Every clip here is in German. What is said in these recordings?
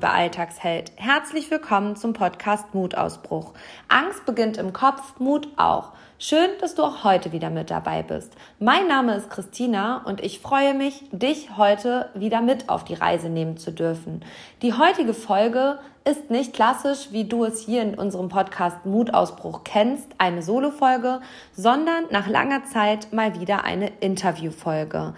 Herzlich willkommen, liebe Alltagsheld. Herzlich willkommen zum Podcast Mutausbruch. Angst beginnt im Kopf, Mut auch. Schön, dass du auch heute wieder mit dabei bist. Mein Name ist Christina und ich freue mich, dich heute wieder mit auf die Reise nehmen zu dürfen. Die heutige Folge ist nicht klassisch, wie du es hier in unserem Podcast Mutausbruch kennst, eine Solo-Folge, sondern nach langer Zeit mal wieder eine Interview-Folge.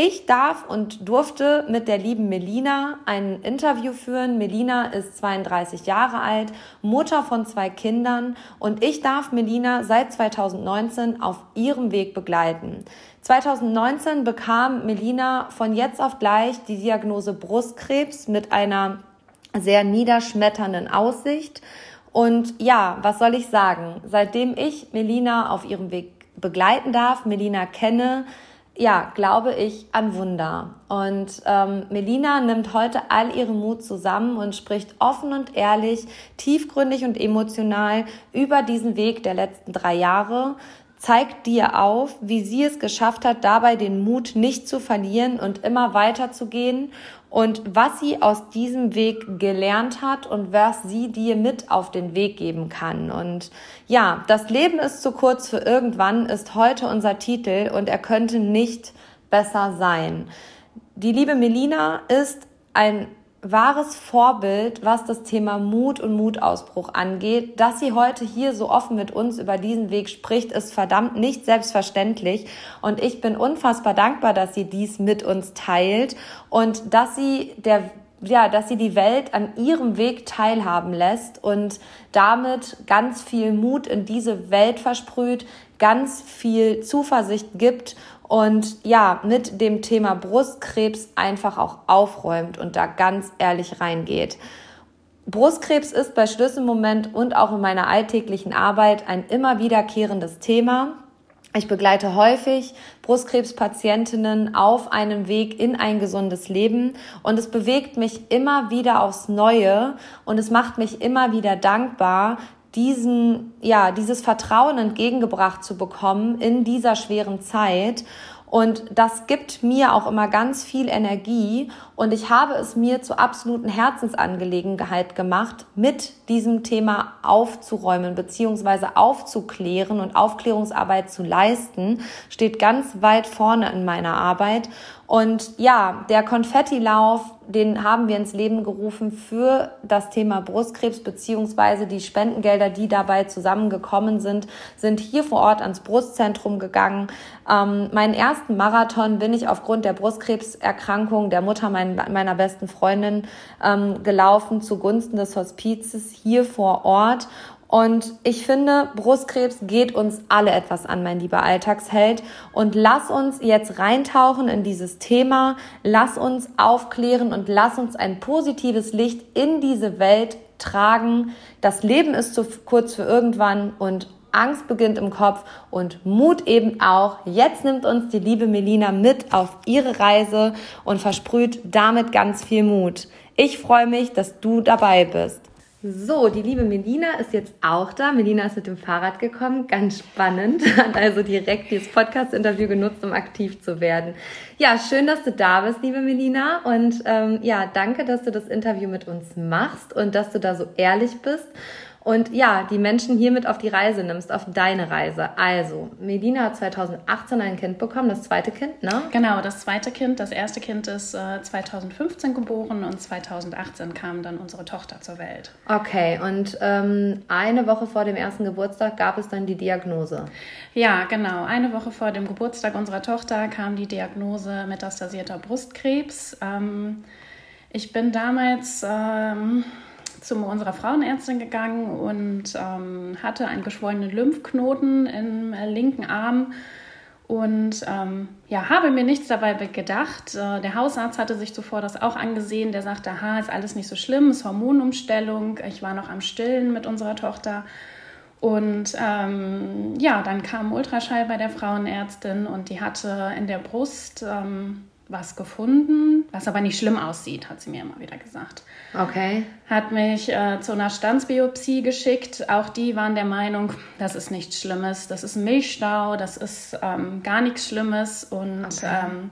Ich darf und durfte mit der lieben Melina ein Interview führen. Melina ist 32 Jahre alt, Mutter von zwei Kindern und ich darf Melina seit 2019 auf ihrem Weg begleiten. 2019 bekam Melina von jetzt auf gleich die Diagnose Brustkrebs mit einer sehr niederschmetternden Aussicht. Und ja, was soll ich sagen? Seitdem ich Melina auf ihrem Weg begleiten darf, Melina kenne, ja, glaube ich an Wunder. Und ähm, Melina nimmt heute all ihren Mut zusammen und spricht offen und ehrlich, tiefgründig und emotional über diesen Weg der letzten drei Jahre, zeigt dir auf, wie sie es geschafft hat, dabei den Mut nicht zu verlieren und immer weiter zu gehen und was sie aus diesem Weg gelernt hat und was sie dir mit auf den Weg geben kann. Und ja, das Leben ist zu kurz für irgendwann ist heute unser Titel und er könnte nicht besser sein. Die liebe Melina ist ein wahres Vorbild, was das Thema Mut und Mutausbruch angeht. Dass sie heute hier so offen mit uns über diesen Weg spricht, ist verdammt nicht selbstverständlich. Und ich bin unfassbar dankbar, dass sie dies mit uns teilt und dass sie der ja, dass sie die Welt an ihrem Weg teilhaben lässt und damit ganz viel Mut in diese Welt versprüht, ganz viel Zuversicht gibt und ja, mit dem Thema Brustkrebs einfach auch aufräumt und da ganz ehrlich reingeht. Brustkrebs ist bei Schlüsselmoment und auch in meiner alltäglichen Arbeit ein immer wiederkehrendes Thema. Ich begleite häufig Brustkrebspatientinnen auf einem Weg in ein gesundes Leben und es bewegt mich immer wieder aufs Neue und es macht mich immer wieder dankbar, diesen, ja, dieses Vertrauen entgegengebracht zu bekommen in dieser schweren Zeit. Und das gibt mir auch immer ganz viel Energie. Und ich habe es mir zur absoluten Herzensangelegenheit gemacht, mit diesem Thema aufzuräumen beziehungsweise aufzuklären und Aufklärungsarbeit zu leisten, steht ganz weit vorne in meiner Arbeit. Und ja, der Konfettilauf, den haben wir ins Leben gerufen für das Thema Brustkrebs, beziehungsweise die Spendengelder, die dabei zusammengekommen sind, sind hier vor Ort ans Brustzentrum gegangen. Ähm, meinen ersten Marathon bin ich aufgrund der Brustkrebserkrankung der Mutter mein, meiner besten Freundin ähm, gelaufen zugunsten des Hospizes hier vor Ort. Und ich finde, Brustkrebs geht uns alle etwas an, mein lieber Alltagsheld. Und lass uns jetzt reintauchen in dieses Thema, lass uns aufklären und lass uns ein positives Licht in diese Welt tragen. Das Leben ist zu kurz für irgendwann und Angst beginnt im Kopf und Mut eben auch. Jetzt nimmt uns die liebe Melina mit auf ihre Reise und versprüht damit ganz viel Mut. Ich freue mich, dass du dabei bist. So, die liebe Melina ist jetzt auch da. Melina ist mit dem Fahrrad gekommen, ganz spannend, hat also direkt dieses Podcast-Interview genutzt, um aktiv zu werden. Ja, schön, dass du da bist, liebe Melina. Und ähm, ja, danke, dass du das Interview mit uns machst und dass du da so ehrlich bist und ja, die Menschen hier mit auf die Reise nimmst, auf deine Reise. Also, Medina hat 2018 ein Kind bekommen, das zweite Kind, ne? Genau, das zweite Kind. Das erste Kind ist äh, 2015 geboren und 2018 kam dann unsere Tochter zur Welt. Okay, und ähm, eine Woche vor dem ersten Geburtstag gab es dann die Diagnose. Ja, genau. Eine Woche vor dem Geburtstag unserer Tochter kam die Diagnose metastasierter Brustkrebs. Ähm, ich bin damals. Ähm, zu unserer Frauenärztin gegangen und ähm, hatte einen geschwollenen Lymphknoten im äh, linken Arm und ähm, ja, habe mir nichts dabei gedacht. Äh, der Hausarzt hatte sich zuvor das auch angesehen. Der sagte, aha, ist alles nicht so schlimm, ist Hormonumstellung. Ich war noch am Stillen mit unserer Tochter. Und ähm, ja, dann kam Ultraschall bei der Frauenärztin und die hatte in der Brust ähm, was gefunden, was aber nicht schlimm aussieht, hat sie mir immer wieder gesagt. Okay. Hat mich äh, zu einer Stanzbiopsie geschickt. Auch die waren der Meinung, das ist nichts Schlimmes, das ist ein Milchstau, das ist ähm, gar nichts Schlimmes. Und okay. ähm,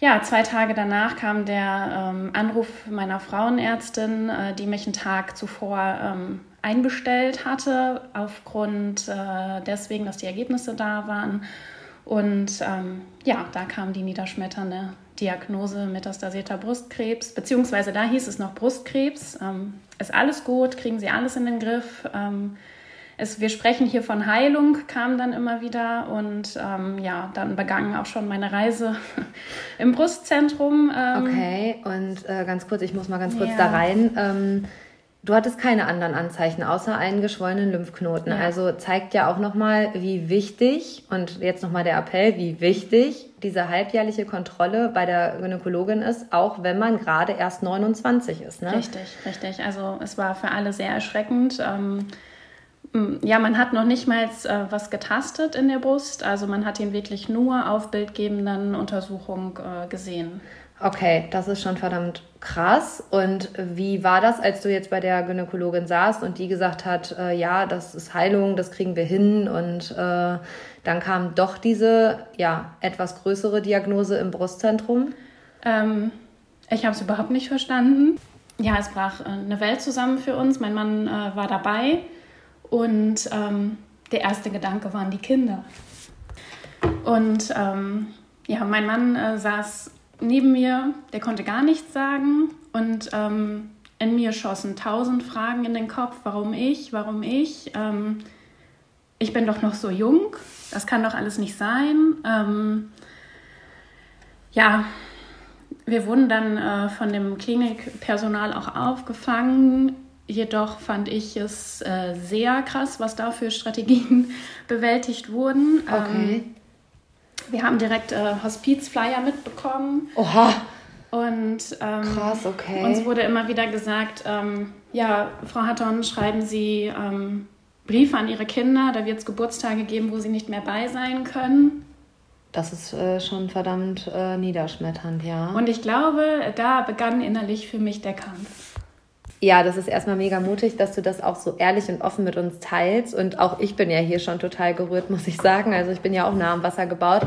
ja, zwei Tage danach kam der ähm, Anruf meiner Frauenärztin, äh, die mich einen Tag zuvor ähm, einbestellt hatte, aufgrund äh, deswegen, dass die Ergebnisse da waren. Und ähm, ja, da kam die niederschmetternde Diagnose metastasierter Brustkrebs, beziehungsweise da hieß es noch Brustkrebs. Ähm, ist alles gut, kriegen Sie alles in den Griff. Ähm, es, wir sprechen hier von Heilung, kam dann immer wieder. Und ähm, ja, dann begann auch schon meine Reise im Brustzentrum. Ähm. okay, und äh, ganz kurz, ich muss mal ganz kurz ja. da rein. Du hattest keine anderen Anzeichen außer einen geschwollenen Lymphknoten. Ja. Also zeigt ja auch nochmal, wie wichtig, und jetzt nochmal der Appell, wie wichtig diese halbjährliche Kontrolle bei der Gynäkologin ist, auch wenn man gerade erst 29 ist. Ne? Richtig, richtig. Also es war für alle sehr erschreckend. Ähm, ja, man hat noch nicht mal äh, was getastet in der Brust. Also man hat ihn wirklich nur auf bildgebenden Untersuchungen äh, gesehen. Okay, das ist schon verdammt krass. Und wie war das, als du jetzt bei der Gynäkologin saßt und die gesagt hat, äh, ja, das ist Heilung, das kriegen wir hin und äh, dann kam doch diese, ja, etwas größere Diagnose im Brustzentrum? Ähm, ich habe es überhaupt nicht verstanden. Ja, es brach äh, eine Welt zusammen für uns. Mein Mann äh, war dabei und ähm, der erste Gedanke waren die Kinder. Und ähm, ja, mein Mann äh, saß neben mir, der konnte gar nichts sagen und ähm, in mir schossen tausend Fragen in den Kopf. Warum ich? Warum ich? Ähm, ich bin doch noch so jung. Das kann doch alles nicht sein. Ähm, ja, wir wurden dann äh, von dem Klinikpersonal auch aufgefangen. Jedoch fand ich es äh, sehr krass, was da für Strategien bewältigt wurden. Okay. Wir haben direkt äh, Hospizflyer mitbekommen. Oha. Und ähm, Krass, okay. uns wurde immer wieder gesagt, ähm, ja, Frau Hatton, schreiben Sie ähm, Briefe an Ihre Kinder, da wird es Geburtstage geben, wo sie nicht mehr bei sein können. Das ist äh, schon verdammt äh, niederschmetternd, ja. Und ich glaube, da begann innerlich für mich der Kampf ja, das ist erstmal mega mutig, dass du das auch so ehrlich und offen mit uns teilst. Und auch ich bin ja hier schon total gerührt, muss ich sagen. Also ich bin ja auch nah am Wasser gebaut.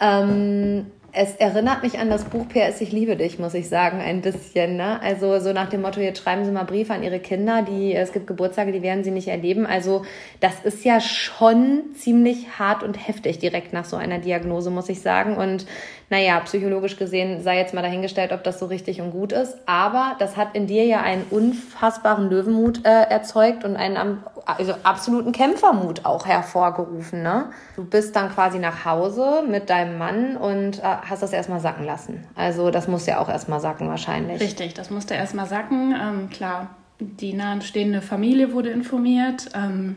Ähm, es erinnert mich an das Buch PS Ich liebe dich, muss ich sagen, ein bisschen. Ne? Also so nach dem Motto, jetzt schreiben Sie mal Briefe an Ihre Kinder, die es gibt Geburtstage, die werden Sie nicht erleben. Also das ist ja schon ziemlich hart und heftig direkt nach so einer Diagnose, muss ich sagen. Und naja, psychologisch gesehen sei jetzt mal dahingestellt, ob das so richtig und gut ist. Aber das hat in dir ja einen unfassbaren Löwenmut äh, erzeugt und einen also absoluten Kämpfermut auch hervorgerufen. Ne? Du bist dann quasi nach Hause mit deinem Mann und äh, hast das erstmal sacken lassen. Also das musste ja auch erstmal sacken wahrscheinlich. Richtig, das musste erstmal sacken. Ähm, klar, die nahestehende Familie wurde informiert. Ähm,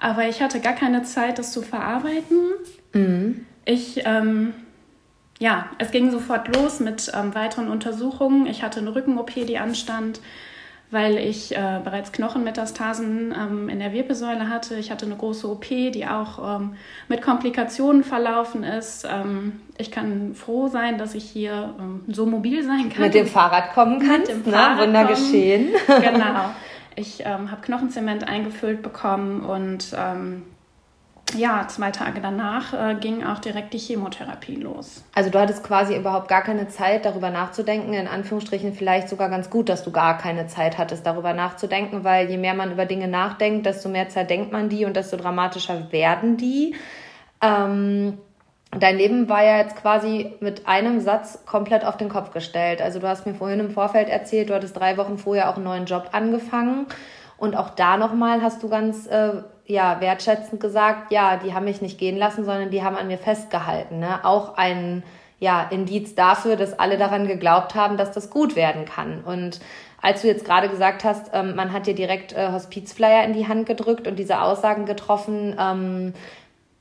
aber ich hatte gar keine Zeit, das zu verarbeiten. Mhm. Ich ähm, ja, es ging sofort los mit ähm, weiteren Untersuchungen. Ich hatte eine Rücken-OP, die anstand, weil ich äh, bereits Knochenmetastasen ähm, in der Wirbelsäule hatte. Ich hatte eine große OP, die auch ähm, mit Komplikationen verlaufen ist. Ähm, ich kann froh sein, dass ich hier ähm, so mobil sein kann. Mit dem Fahrrad kommen kannst, mit dem ne? Fahrrad Wunder kommen. geschehen. genau. Ich ähm, habe Knochenzement eingefüllt bekommen und ja, zwei Tage danach äh, ging auch direkt die Chemotherapie los. Also du hattest quasi überhaupt gar keine Zeit, darüber nachzudenken. In Anführungsstrichen vielleicht sogar ganz gut, dass du gar keine Zeit hattest, darüber nachzudenken, weil je mehr man über Dinge nachdenkt, desto mehr zerdenkt man die und desto dramatischer werden die. Ähm, dein Leben war ja jetzt quasi mit einem Satz komplett auf den Kopf gestellt. Also du hast mir vorhin im Vorfeld erzählt, du hattest drei Wochen vorher auch einen neuen Job angefangen. Und auch da nochmal hast du ganz äh, ja, wertschätzend gesagt, ja, die haben mich nicht gehen lassen, sondern die haben an mir festgehalten. Ne? Auch ein ja, Indiz dafür, dass alle daran geglaubt haben, dass das gut werden kann. Und als du jetzt gerade gesagt hast, ähm, man hat dir direkt äh, Hospizflyer in die Hand gedrückt und diese Aussagen getroffen, ähm,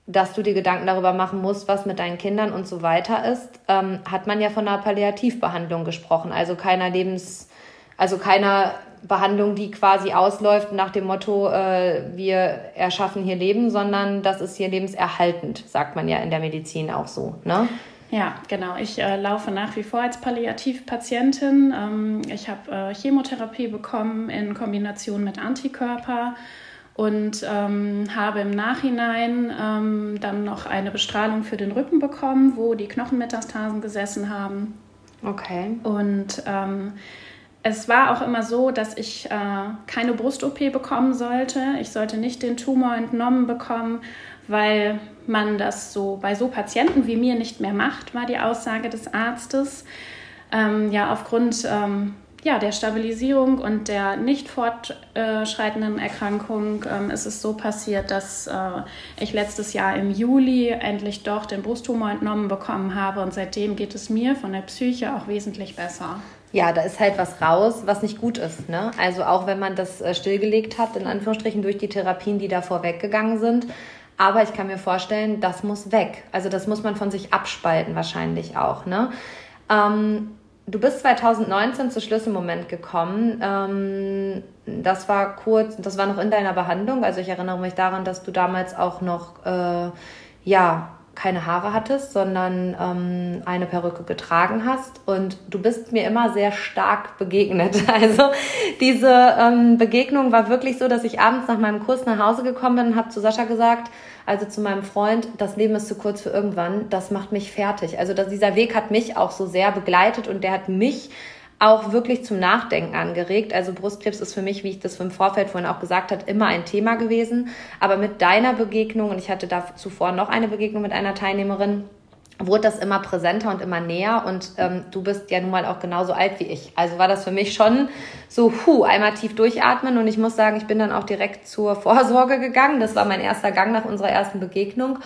dass du dir Gedanken darüber machen musst, was mit deinen Kindern und so weiter ist, ähm, hat man ja von einer Palliativbehandlung gesprochen, also keiner Lebens, also keiner Behandlung, die quasi ausläuft nach dem Motto, äh, wir erschaffen hier Leben, sondern das ist hier lebenserhaltend, sagt man ja in der Medizin auch so. Ne? Ja, genau. Ich äh, laufe nach wie vor als Palliativpatientin. Ähm, ich habe äh, Chemotherapie bekommen in Kombination mit Antikörper und ähm, habe im Nachhinein ähm, dann noch eine Bestrahlung für den Rücken bekommen, wo die Knochenmetastasen gesessen haben. Okay. Und ähm, es war auch immer so, dass ich äh, keine Brust-OP bekommen sollte. Ich sollte nicht den Tumor entnommen bekommen, weil man das so bei so Patienten wie mir nicht mehr macht, war die Aussage des Arztes. Ähm, ja, aufgrund ähm, ja, der Stabilisierung und der nicht fortschreitenden Erkrankung ähm, ist es so passiert, dass äh, ich letztes Jahr im Juli endlich doch den Brusttumor entnommen bekommen habe und seitdem geht es mir von der Psyche auch wesentlich besser. Ja, da ist halt was raus, was nicht gut ist. Ne? Also auch wenn man das äh, stillgelegt hat, in Anführungsstrichen durch die Therapien, die davor weggegangen sind. Aber ich kann mir vorstellen, das muss weg. Also das muss man von sich abspalten wahrscheinlich auch. Ne? Ähm, du bist 2019 zu Schlüsselmoment gekommen. Ähm, das war kurz, das war noch in deiner Behandlung. Also ich erinnere mich daran, dass du damals auch noch äh, ja keine Haare hattest, sondern ähm, eine Perücke getragen hast. Und du bist mir immer sehr stark begegnet. Also diese ähm, Begegnung war wirklich so, dass ich abends nach meinem Kurs nach Hause gekommen bin und habe zu Sascha gesagt, also zu meinem Freund, das Leben ist zu kurz für irgendwann, das macht mich fertig. Also dass dieser Weg hat mich auch so sehr begleitet und der hat mich auch wirklich zum Nachdenken angeregt. Also Brustkrebs ist für mich, wie ich das im Vorfeld vorhin auch gesagt habe, immer ein Thema gewesen. Aber mit deiner Begegnung, und ich hatte da zuvor noch eine Begegnung mit einer Teilnehmerin, wurde das immer präsenter und immer näher. Und ähm, du bist ja nun mal auch genauso alt wie ich. Also war das für mich schon so, hu, einmal tief durchatmen. Und ich muss sagen, ich bin dann auch direkt zur Vorsorge gegangen. Das war mein erster Gang nach unserer ersten Begegnung.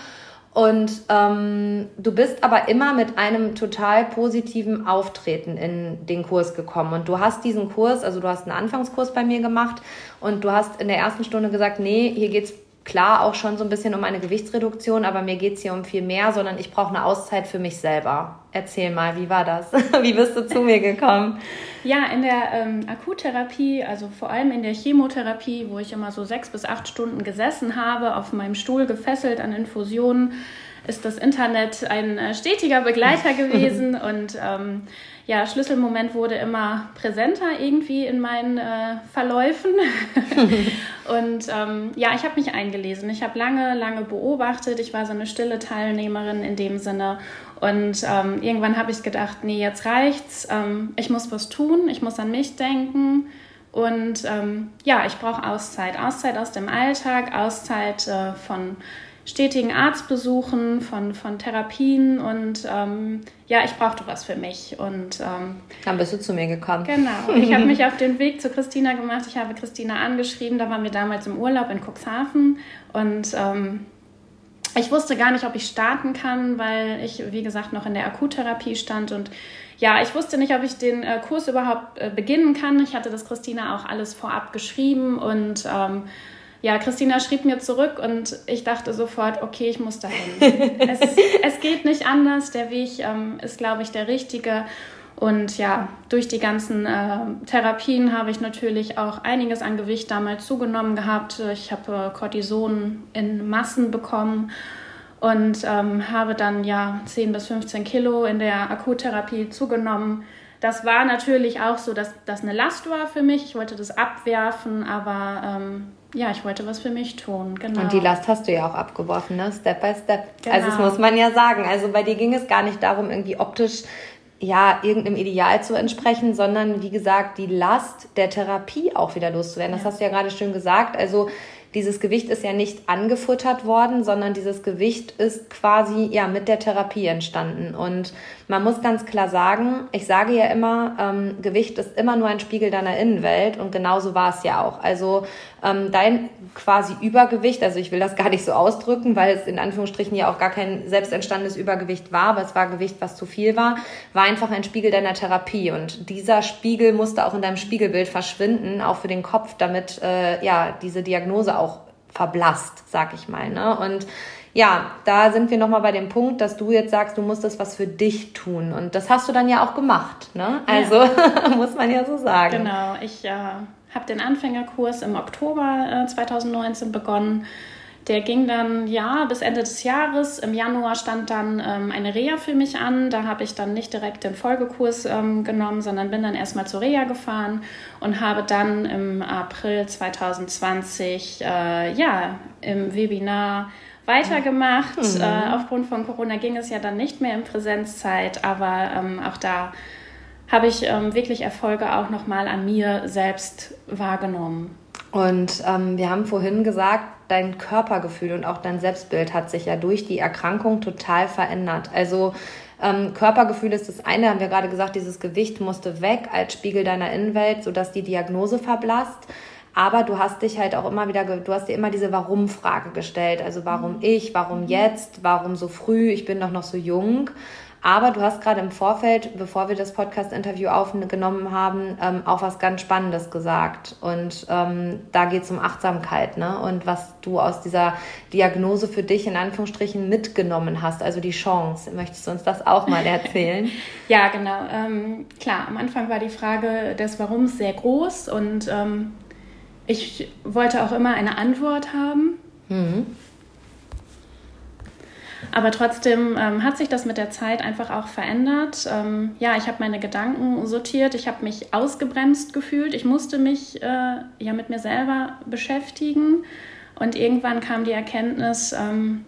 Und ähm, du bist aber immer mit einem total positiven Auftreten in den Kurs gekommen. Und du hast diesen Kurs, also du hast einen Anfangskurs bei mir gemacht und du hast in der ersten Stunde gesagt, nee, hier geht's klar auch schon so ein bisschen um eine Gewichtsreduktion, aber mir geht's hier um viel mehr, sondern ich brauche eine Auszeit für mich selber. Erzähl mal, wie war das? wie bist du zu mir gekommen? Ja, in der ähm, Akuttherapie, also vor allem in der Chemotherapie, wo ich immer so sechs bis acht Stunden gesessen habe, auf meinem Stuhl gefesselt an Infusionen, ist das Internet ein äh, stetiger Begleiter gewesen und ähm, ja, Schlüsselmoment wurde immer präsenter irgendwie in meinen äh, Verläufen. und ähm, ja, ich habe mich eingelesen. Ich habe lange, lange beobachtet. Ich war so eine stille Teilnehmerin in dem Sinne. Und ähm, irgendwann habe ich gedacht, nee, jetzt reicht's. Ähm, ich muss was tun. Ich muss an mich denken. Und ähm, ja, ich brauche Auszeit. Auszeit aus dem Alltag, Auszeit äh, von stetigen Arztbesuchen, von, von Therapien und ähm, ja, ich brauchte was für mich. Und ähm, dann bist du zu mir gekommen. Genau. Ich habe mich auf den Weg zu Christina gemacht. Ich habe Christina angeschrieben, da waren wir damals im Urlaub in Cuxhaven und ähm, ich wusste gar nicht, ob ich starten kann, weil ich, wie gesagt, noch in der Akuttherapie stand und ja, ich wusste nicht, ob ich den äh, Kurs überhaupt äh, beginnen kann. Ich hatte das Christina auch alles vorab geschrieben und ähm, ja, Christina schrieb mir zurück und ich dachte sofort, okay, ich muss dahin. es, es geht nicht anders. Der Weg ähm, ist, glaube ich, der richtige. Und ja, durch die ganzen äh, Therapien habe ich natürlich auch einiges an Gewicht damals zugenommen gehabt. Ich habe äh, Cortison in Massen bekommen und ähm, habe dann ja 10 bis 15 Kilo in der Akuttherapie zugenommen. Das war natürlich auch so, dass das eine Last war für mich. Ich wollte das abwerfen, aber ähm, ja, ich wollte was für mich tun, genau. Und die Last hast du ja auch abgeworfen, ne? Step by Step. Genau. Also das muss man ja sagen. Also bei dir ging es gar nicht darum, irgendwie optisch ja, irgendeinem Ideal zu entsprechen, sondern wie gesagt, die Last der Therapie auch wieder loszuwerden. Das ja. hast du ja gerade schön gesagt. Also dieses Gewicht ist ja nicht angefuttert worden, sondern dieses Gewicht ist quasi ja mit der Therapie entstanden. Und man muss ganz klar sagen, ich sage ja immer, ähm, Gewicht ist immer nur ein Spiegel deiner Innenwelt und genauso war es ja auch. Also ähm, dein quasi Übergewicht, also ich will das gar nicht so ausdrücken, weil es in Anführungsstrichen ja auch gar kein selbst entstandenes Übergewicht war, aber es war Gewicht, was zu viel war, war einfach ein Spiegel deiner Therapie. Und dieser Spiegel musste auch in deinem Spiegelbild verschwinden, auch für den Kopf, damit äh, ja diese Diagnose auch verblasst, sag ich mal. Ne? Und ja, da sind wir nochmal bei dem Punkt, dass du jetzt sagst, du musst das was für dich tun. Und das hast du dann ja auch gemacht. Ne? Also ja. muss man ja so sagen. Genau, ich äh, habe den Anfängerkurs im Oktober äh, 2019 begonnen. Der ging dann ja bis Ende des Jahres. Im Januar stand dann ähm, eine Reha für mich an. Da habe ich dann nicht direkt den Folgekurs ähm, genommen, sondern bin dann erstmal zur Reha gefahren und habe dann im April 2020 äh, ja im Webinar weitergemacht. Mhm. Äh, aufgrund von Corona ging es ja dann nicht mehr in Präsenzzeit, aber ähm, auch da habe ich ähm, wirklich Erfolge auch nochmal an mir selbst wahrgenommen. Und ähm, wir haben vorhin gesagt, dein Körpergefühl und auch dein Selbstbild hat sich ja durch die Erkrankung total verändert. Also ähm, Körpergefühl ist das eine, haben wir gerade gesagt, dieses Gewicht musste weg als Spiegel deiner Innenwelt, sodass die Diagnose verblasst. Aber du hast dich halt auch immer wieder, du hast dir immer diese Warum-Frage gestellt. Also warum mhm. ich, warum jetzt, warum so früh, ich bin doch noch so jung. Aber du hast gerade im Vorfeld, bevor wir das Podcast-Interview aufgenommen haben, ähm, auch was ganz Spannendes gesagt. Und ähm, da geht es um Achtsamkeit, ne? Und was du aus dieser Diagnose für dich in Anführungsstrichen mitgenommen hast, also die Chance. Möchtest du uns das auch mal erzählen? ja, genau. Ähm, klar, am Anfang war die Frage des Warums sehr groß und ähm, ich wollte auch immer eine Antwort haben. Mhm. Aber trotzdem ähm, hat sich das mit der Zeit einfach auch verändert. Ähm, ja, ich habe meine Gedanken sortiert, ich habe mich ausgebremst gefühlt, ich musste mich äh, ja mit mir selber beschäftigen. Und irgendwann kam die Erkenntnis, ähm,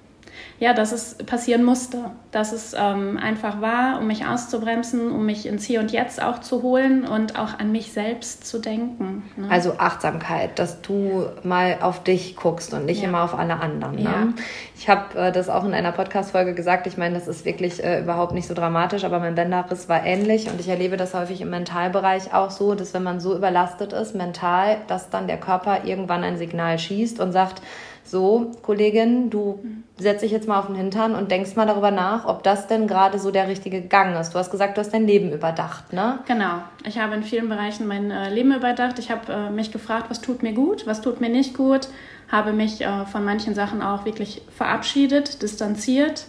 ja, dass es passieren musste, dass es ähm, einfach war, um mich auszubremsen, um mich ins Hier und Jetzt auch zu holen und auch an mich selbst zu denken. Ne? Also Achtsamkeit, dass du mal auf dich guckst und nicht ja. immer auf alle anderen. Ne? Ja. Ich habe äh, das auch in einer Podcast-Folge gesagt. Ich meine, das ist wirklich äh, überhaupt nicht so dramatisch, aber mein Bänderriss war ähnlich und ich erlebe das häufig im Mentalbereich auch so, dass wenn man so überlastet ist, mental, dass dann der Körper irgendwann ein Signal schießt und sagt, so, Kollegin, du setz dich jetzt mal auf den Hintern und denkst mal darüber nach, ob das denn gerade so der richtige Gang ist. Du hast gesagt, du hast dein Leben überdacht, ne? Genau. Ich habe in vielen Bereichen mein äh, Leben überdacht. Ich habe äh, mich gefragt, was tut mir gut, was tut mir nicht gut. Habe mich äh, von manchen Sachen auch wirklich verabschiedet, distanziert.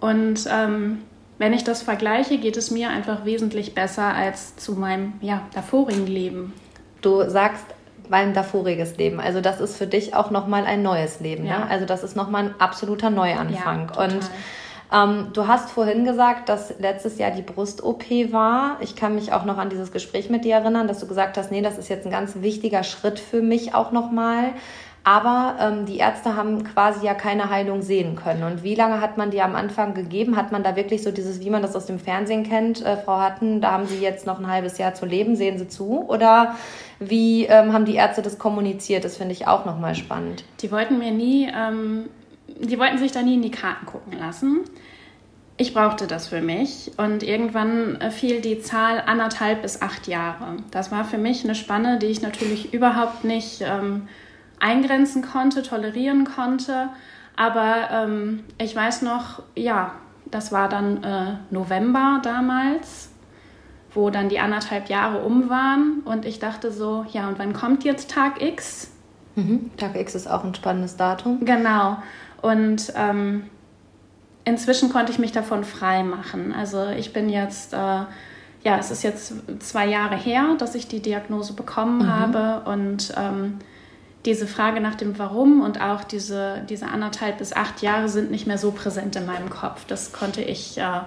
Und ähm, wenn ich das vergleiche, geht es mir einfach wesentlich besser als zu meinem ja, davorigen Leben. Du sagst mein davoriges Leben. Also das ist für dich auch nochmal ein neues Leben. Ne? Ja. Ne? Also das ist nochmal ein absoluter Neuanfang. Ja, und ähm, du hast vorhin gesagt, dass letztes Jahr die Brust-OP war. Ich kann mich auch noch an dieses Gespräch mit dir erinnern, dass du gesagt hast, nee, das ist jetzt ein ganz wichtiger Schritt für mich auch nochmal. Aber ähm, die Ärzte haben quasi ja keine Heilung sehen können. Und wie lange hat man die am Anfang gegeben? Hat man da wirklich so dieses, wie man das aus dem Fernsehen kennt, äh, Frau Hatten, da haben Sie jetzt noch ein halbes Jahr zu leben, sehen Sie zu? Oder wie ähm, haben die Ärzte das kommuniziert? Das finde ich auch nochmal spannend. Die wollten mir nie, ähm, die wollten sich da nie in die Karten gucken lassen. Ich brauchte das für mich und irgendwann äh, fiel die Zahl anderthalb bis acht Jahre. Das war für mich eine Spanne, die ich natürlich überhaupt nicht ähm, eingrenzen konnte, tolerieren konnte. Aber ähm, ich weiß noch, ja, das war dann äh, November damals wo dann die anderthalb Jahre um waren und ich dachte so, ja, und wann kommt jetzt Tag X? Mhm. Tag X ist auch ein spannendes Datum. Genau. Und ähm, inzwischen konnte ich mich davon frei machen. Also ich bin jetzt, äh, ja, es ist jetzt zwei Jahre her, dass ich die Diagnose bekommen mhm. habe und ähm, diese Frage nach dem Warum und auch diese, diese anderthalb bis acht Jahre sind nicht mehr so präsent in meinem Kopf. Das konnte ich äh,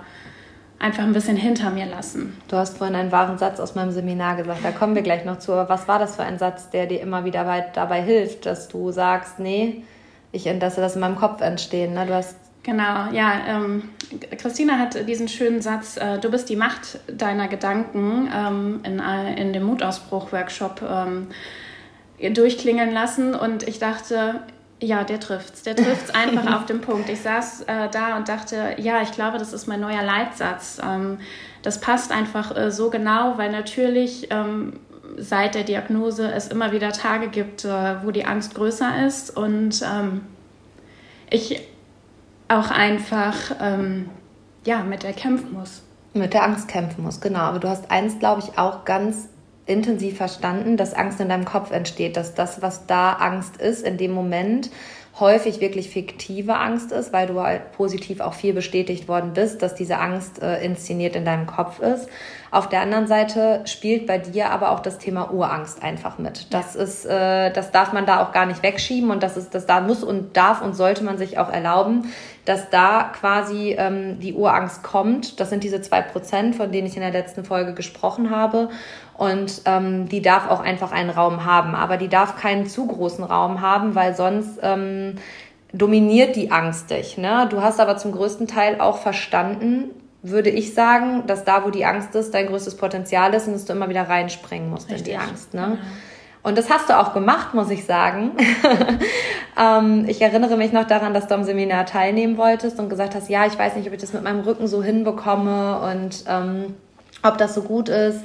einfach ein bisschen hinter mir lassen. Du hast vorhin einen wahren Satz aus meinem Seminar gesagt, da kommen wir gleich noch zu. Aber was war das für ein Satz, der dir immer wieder dabei hilft, dass du sagst, nee, ich lasse das in meinem Kopf entstehen. Ne? Du hast Genau, ja. Ähm, Christina hat diesen schönen Satz, äh, du bist die Macht deiner Gedanken ähm, in, äh, in dem Mutausbruch-Workshop ähm, durchklingeln lassen. Und ich dachte, ja, der trifft's. Der trifft's einfach auf den Punkt. Ich saß äh, da und dachte, ja, ich glaube, das ist mein neuer Leitsatz. Ähm, das passt einfach äh, so genau, weil natürlich ähm, seit der Diagnose es immer wieder Tage gibt, äh, wo die Angst größer ist und ähm, ich auch einfach ähm, ja, mit der kämpfen muss. Mit der Angst kämpfen muss, genau. Aber du hast eins, glaube ich, auch ganz intensiv verstanden, dass Angst in deinem Kopf entsteht, dass das, was da Angst ist, in dem Moment häufig wirklich fiktive Angst ist, weil du halt positiv auch viel bestätigt worden bist, dass diese Angst äh, inszeniert in deinem Kopf ist. Auf der anderen Seite spielt bei dir aber auch das Thema Urangst einfach mit. Das ja. ist, äh, das darf man da auch gar nicht wegschieben und das ist, das da muss und darf und sollte man sich auch erlauben, dass da quasi ähm, die Urangst kommt. Das sind diese zwei Prozent, von denen ich in der letzten Folge gesprochen habe. Und ähm, die darf auch einfach einen Raum haben, aber die darf keinen zu großen Raum haben, weil sonst ähm, dominiert die Angst dich. Ne? Du hast aber zum größten Teil auch verstanden, würde ich sagen, dass da, wo die Angst ist, dein größtes Potenzial ist und dass du immer wieder reinspringen musst Richtig. in die Angst. Ne? Ja. Und das hast du auch gemacht, muss ich sagen. ähm, ich erinnere mich noch daran, dass du am Seminar teilnehmen wolltest und gesagt hast, ja, ich weiß nicht, ob ich das mit meinem Rücken so hinbekomme und ähm, ob das so gut ist.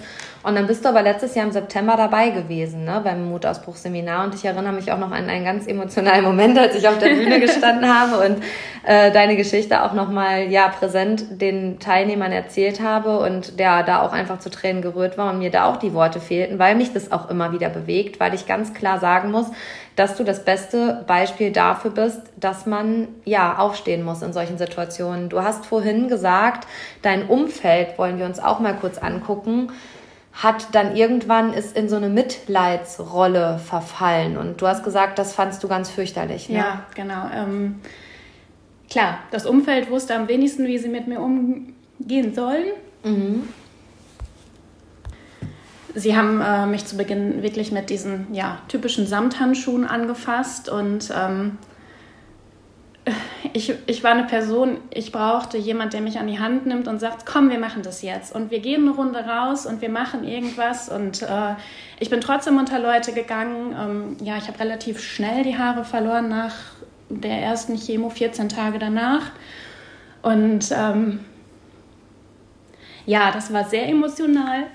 Und dann bist du aber letztes Jahr im September dabei gewesen, ne, beim Mutausbruchseminar. Und ich erinnere mich auch noch an einen ganz emotionalen Moment, als ich auf der Bühne gestanden habe und äh, deine Geschichte auch nochmal, ja, präsent den Teilnehmern erzählt habe und der da auch einfach zu Tränen gerührt war und mir da auch die Worte fehlten, weil mich das auch immer wieder bewegt, weil ich ganz klar sagen muss, dass du das beste Beispiel dafür bist, dass man ja aufstehen muss in solchen Situationen. Du hast vorhin gesagt, dein Umfeld wollen wir uns auch mal kurz angucken hat dann irgendwann ist in so eine Mitleidsrolle verfallen. Und du hast gesagt, das fandst du ganz fürchterlich. Ne? Ja, genau. Ähm, klar, das Umfeld wusste am wenigsten, wie sie mit mir umgehen sollen. Mhm. Sie haben äh, mich zu Beginn wirklich mit diesen ja, typischen Samthandschuhen angefasst und ähm, ich, ich war eine Person, ich brauchte jemand, der mich an die Hand nimmt und sagt, komm, wir machen das jetzt. Und wir gehen eine Runde raus und wir machen irgendwas. Und äh, ich bin trotzdem unter Leute gegangen. Ähm, ja, ich habe relativ schnell die Haare verloren nach der ersten Chemo, 14 Tage danach. Und ähm, ja, das war sehr emotional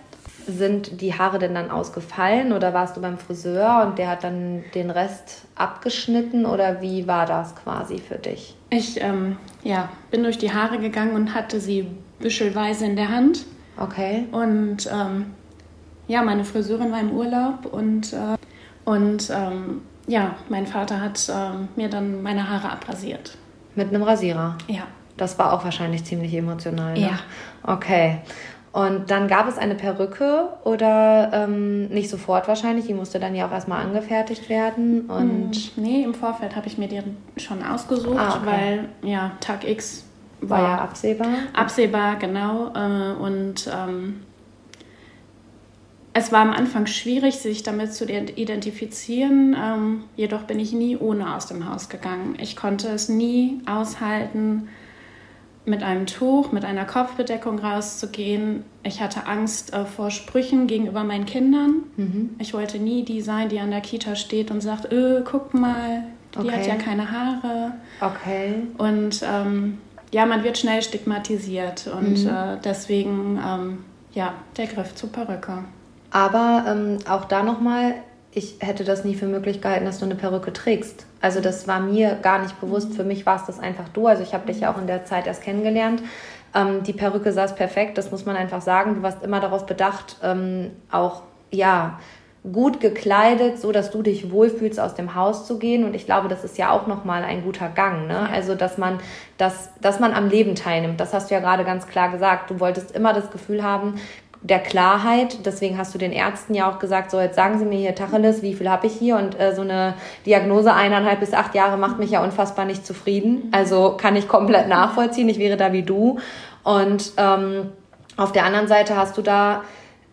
sind die Haare denn dann ausgefallen oder warst du beim Friseur und der hat dann den Rest abgeschnitten oder wie war das quasi für dich? Ich ähm, ja, bin durch die Haare gegangen und hatte sie büschelweise in der Hand. Okay. Und ähm, ja, meine Friseurin war im Urlaub und, äh, und ähm, ja, mein Vater hat äh, mir dann meine Haare abrasiert. Mit einem Rasierer? Ja. Das war auch wahrscheinlich ziemlich emotional. Ne? Ja. Okay. Und dann gab es eine Perücke oder ähm, nicht sofort wahrscheinlich, die musste dann ja auch erstmal angefertigt werden. Und hm, nee, im Vorfeld habe ich mir die schon ausgesucht, ah, okay. weil ja, Tag X war, war ja absehbar. Absehbar, genau. Äh, und ähm, es war am Anfang schwierig, sich damit zu identifizieren. Ähm, jedoch bin ich nie ohne aus dem Haus gegangen. Ich konnte es nie aushalten, mit einem Tuch, mit einer Kopfbedeckung rauszugehen. Ich hatte Angst äh, vor Sprüchen gegenüber meinen Kindern. Mhm. Ich wollte nie die sein, die an der Kita steht und sagt, öh, guck mal, die okay. hat ja keine Haare. Okay. Und ähm, ja, man wird schnell stigmatisiert und mhm. äh, deswegen ähm, ja, der Griff zur Perücke. Aber ähm, auch da nochmal, ich hätte das nie für möglich gehalten, dass du eine Perücke trägst. Also das war mir gar nicht bewusst. Für mich war es das einfach du. Also ich habe dich ja auch in der Zeit erst kennengelernt. Ähm, die Perücke saß perfekt, das muss man einfach sagen. Du warst immer darauf bedacht, ähm, auch ja gut gekleidet, so dass du dich wohlfühlst, aus dem Haus zu gehen. Und ich glaube, das ist ja auch nochmal ein guter Gang. Ne? Also, dass man, dass, dass man am Leben teilnimmt. Das hast du ja gerade ganz klar gesagt. Du wolltest immer das Gefühl haben, der Klarheit. Deswegen hast du den Ärzten ja auch gesagt, so jetzt sagen Sie mir hier Tacheles, wie viel habe ich hier? Und äh, so eine Diagnose eineinhalb bis acht Jahre macht mich ja unfassbar nicht zufrieden. Also kann ich komplett nachvollziehen. Ich wäre da wie du. Und ähm, auf der anderen Seite hast du da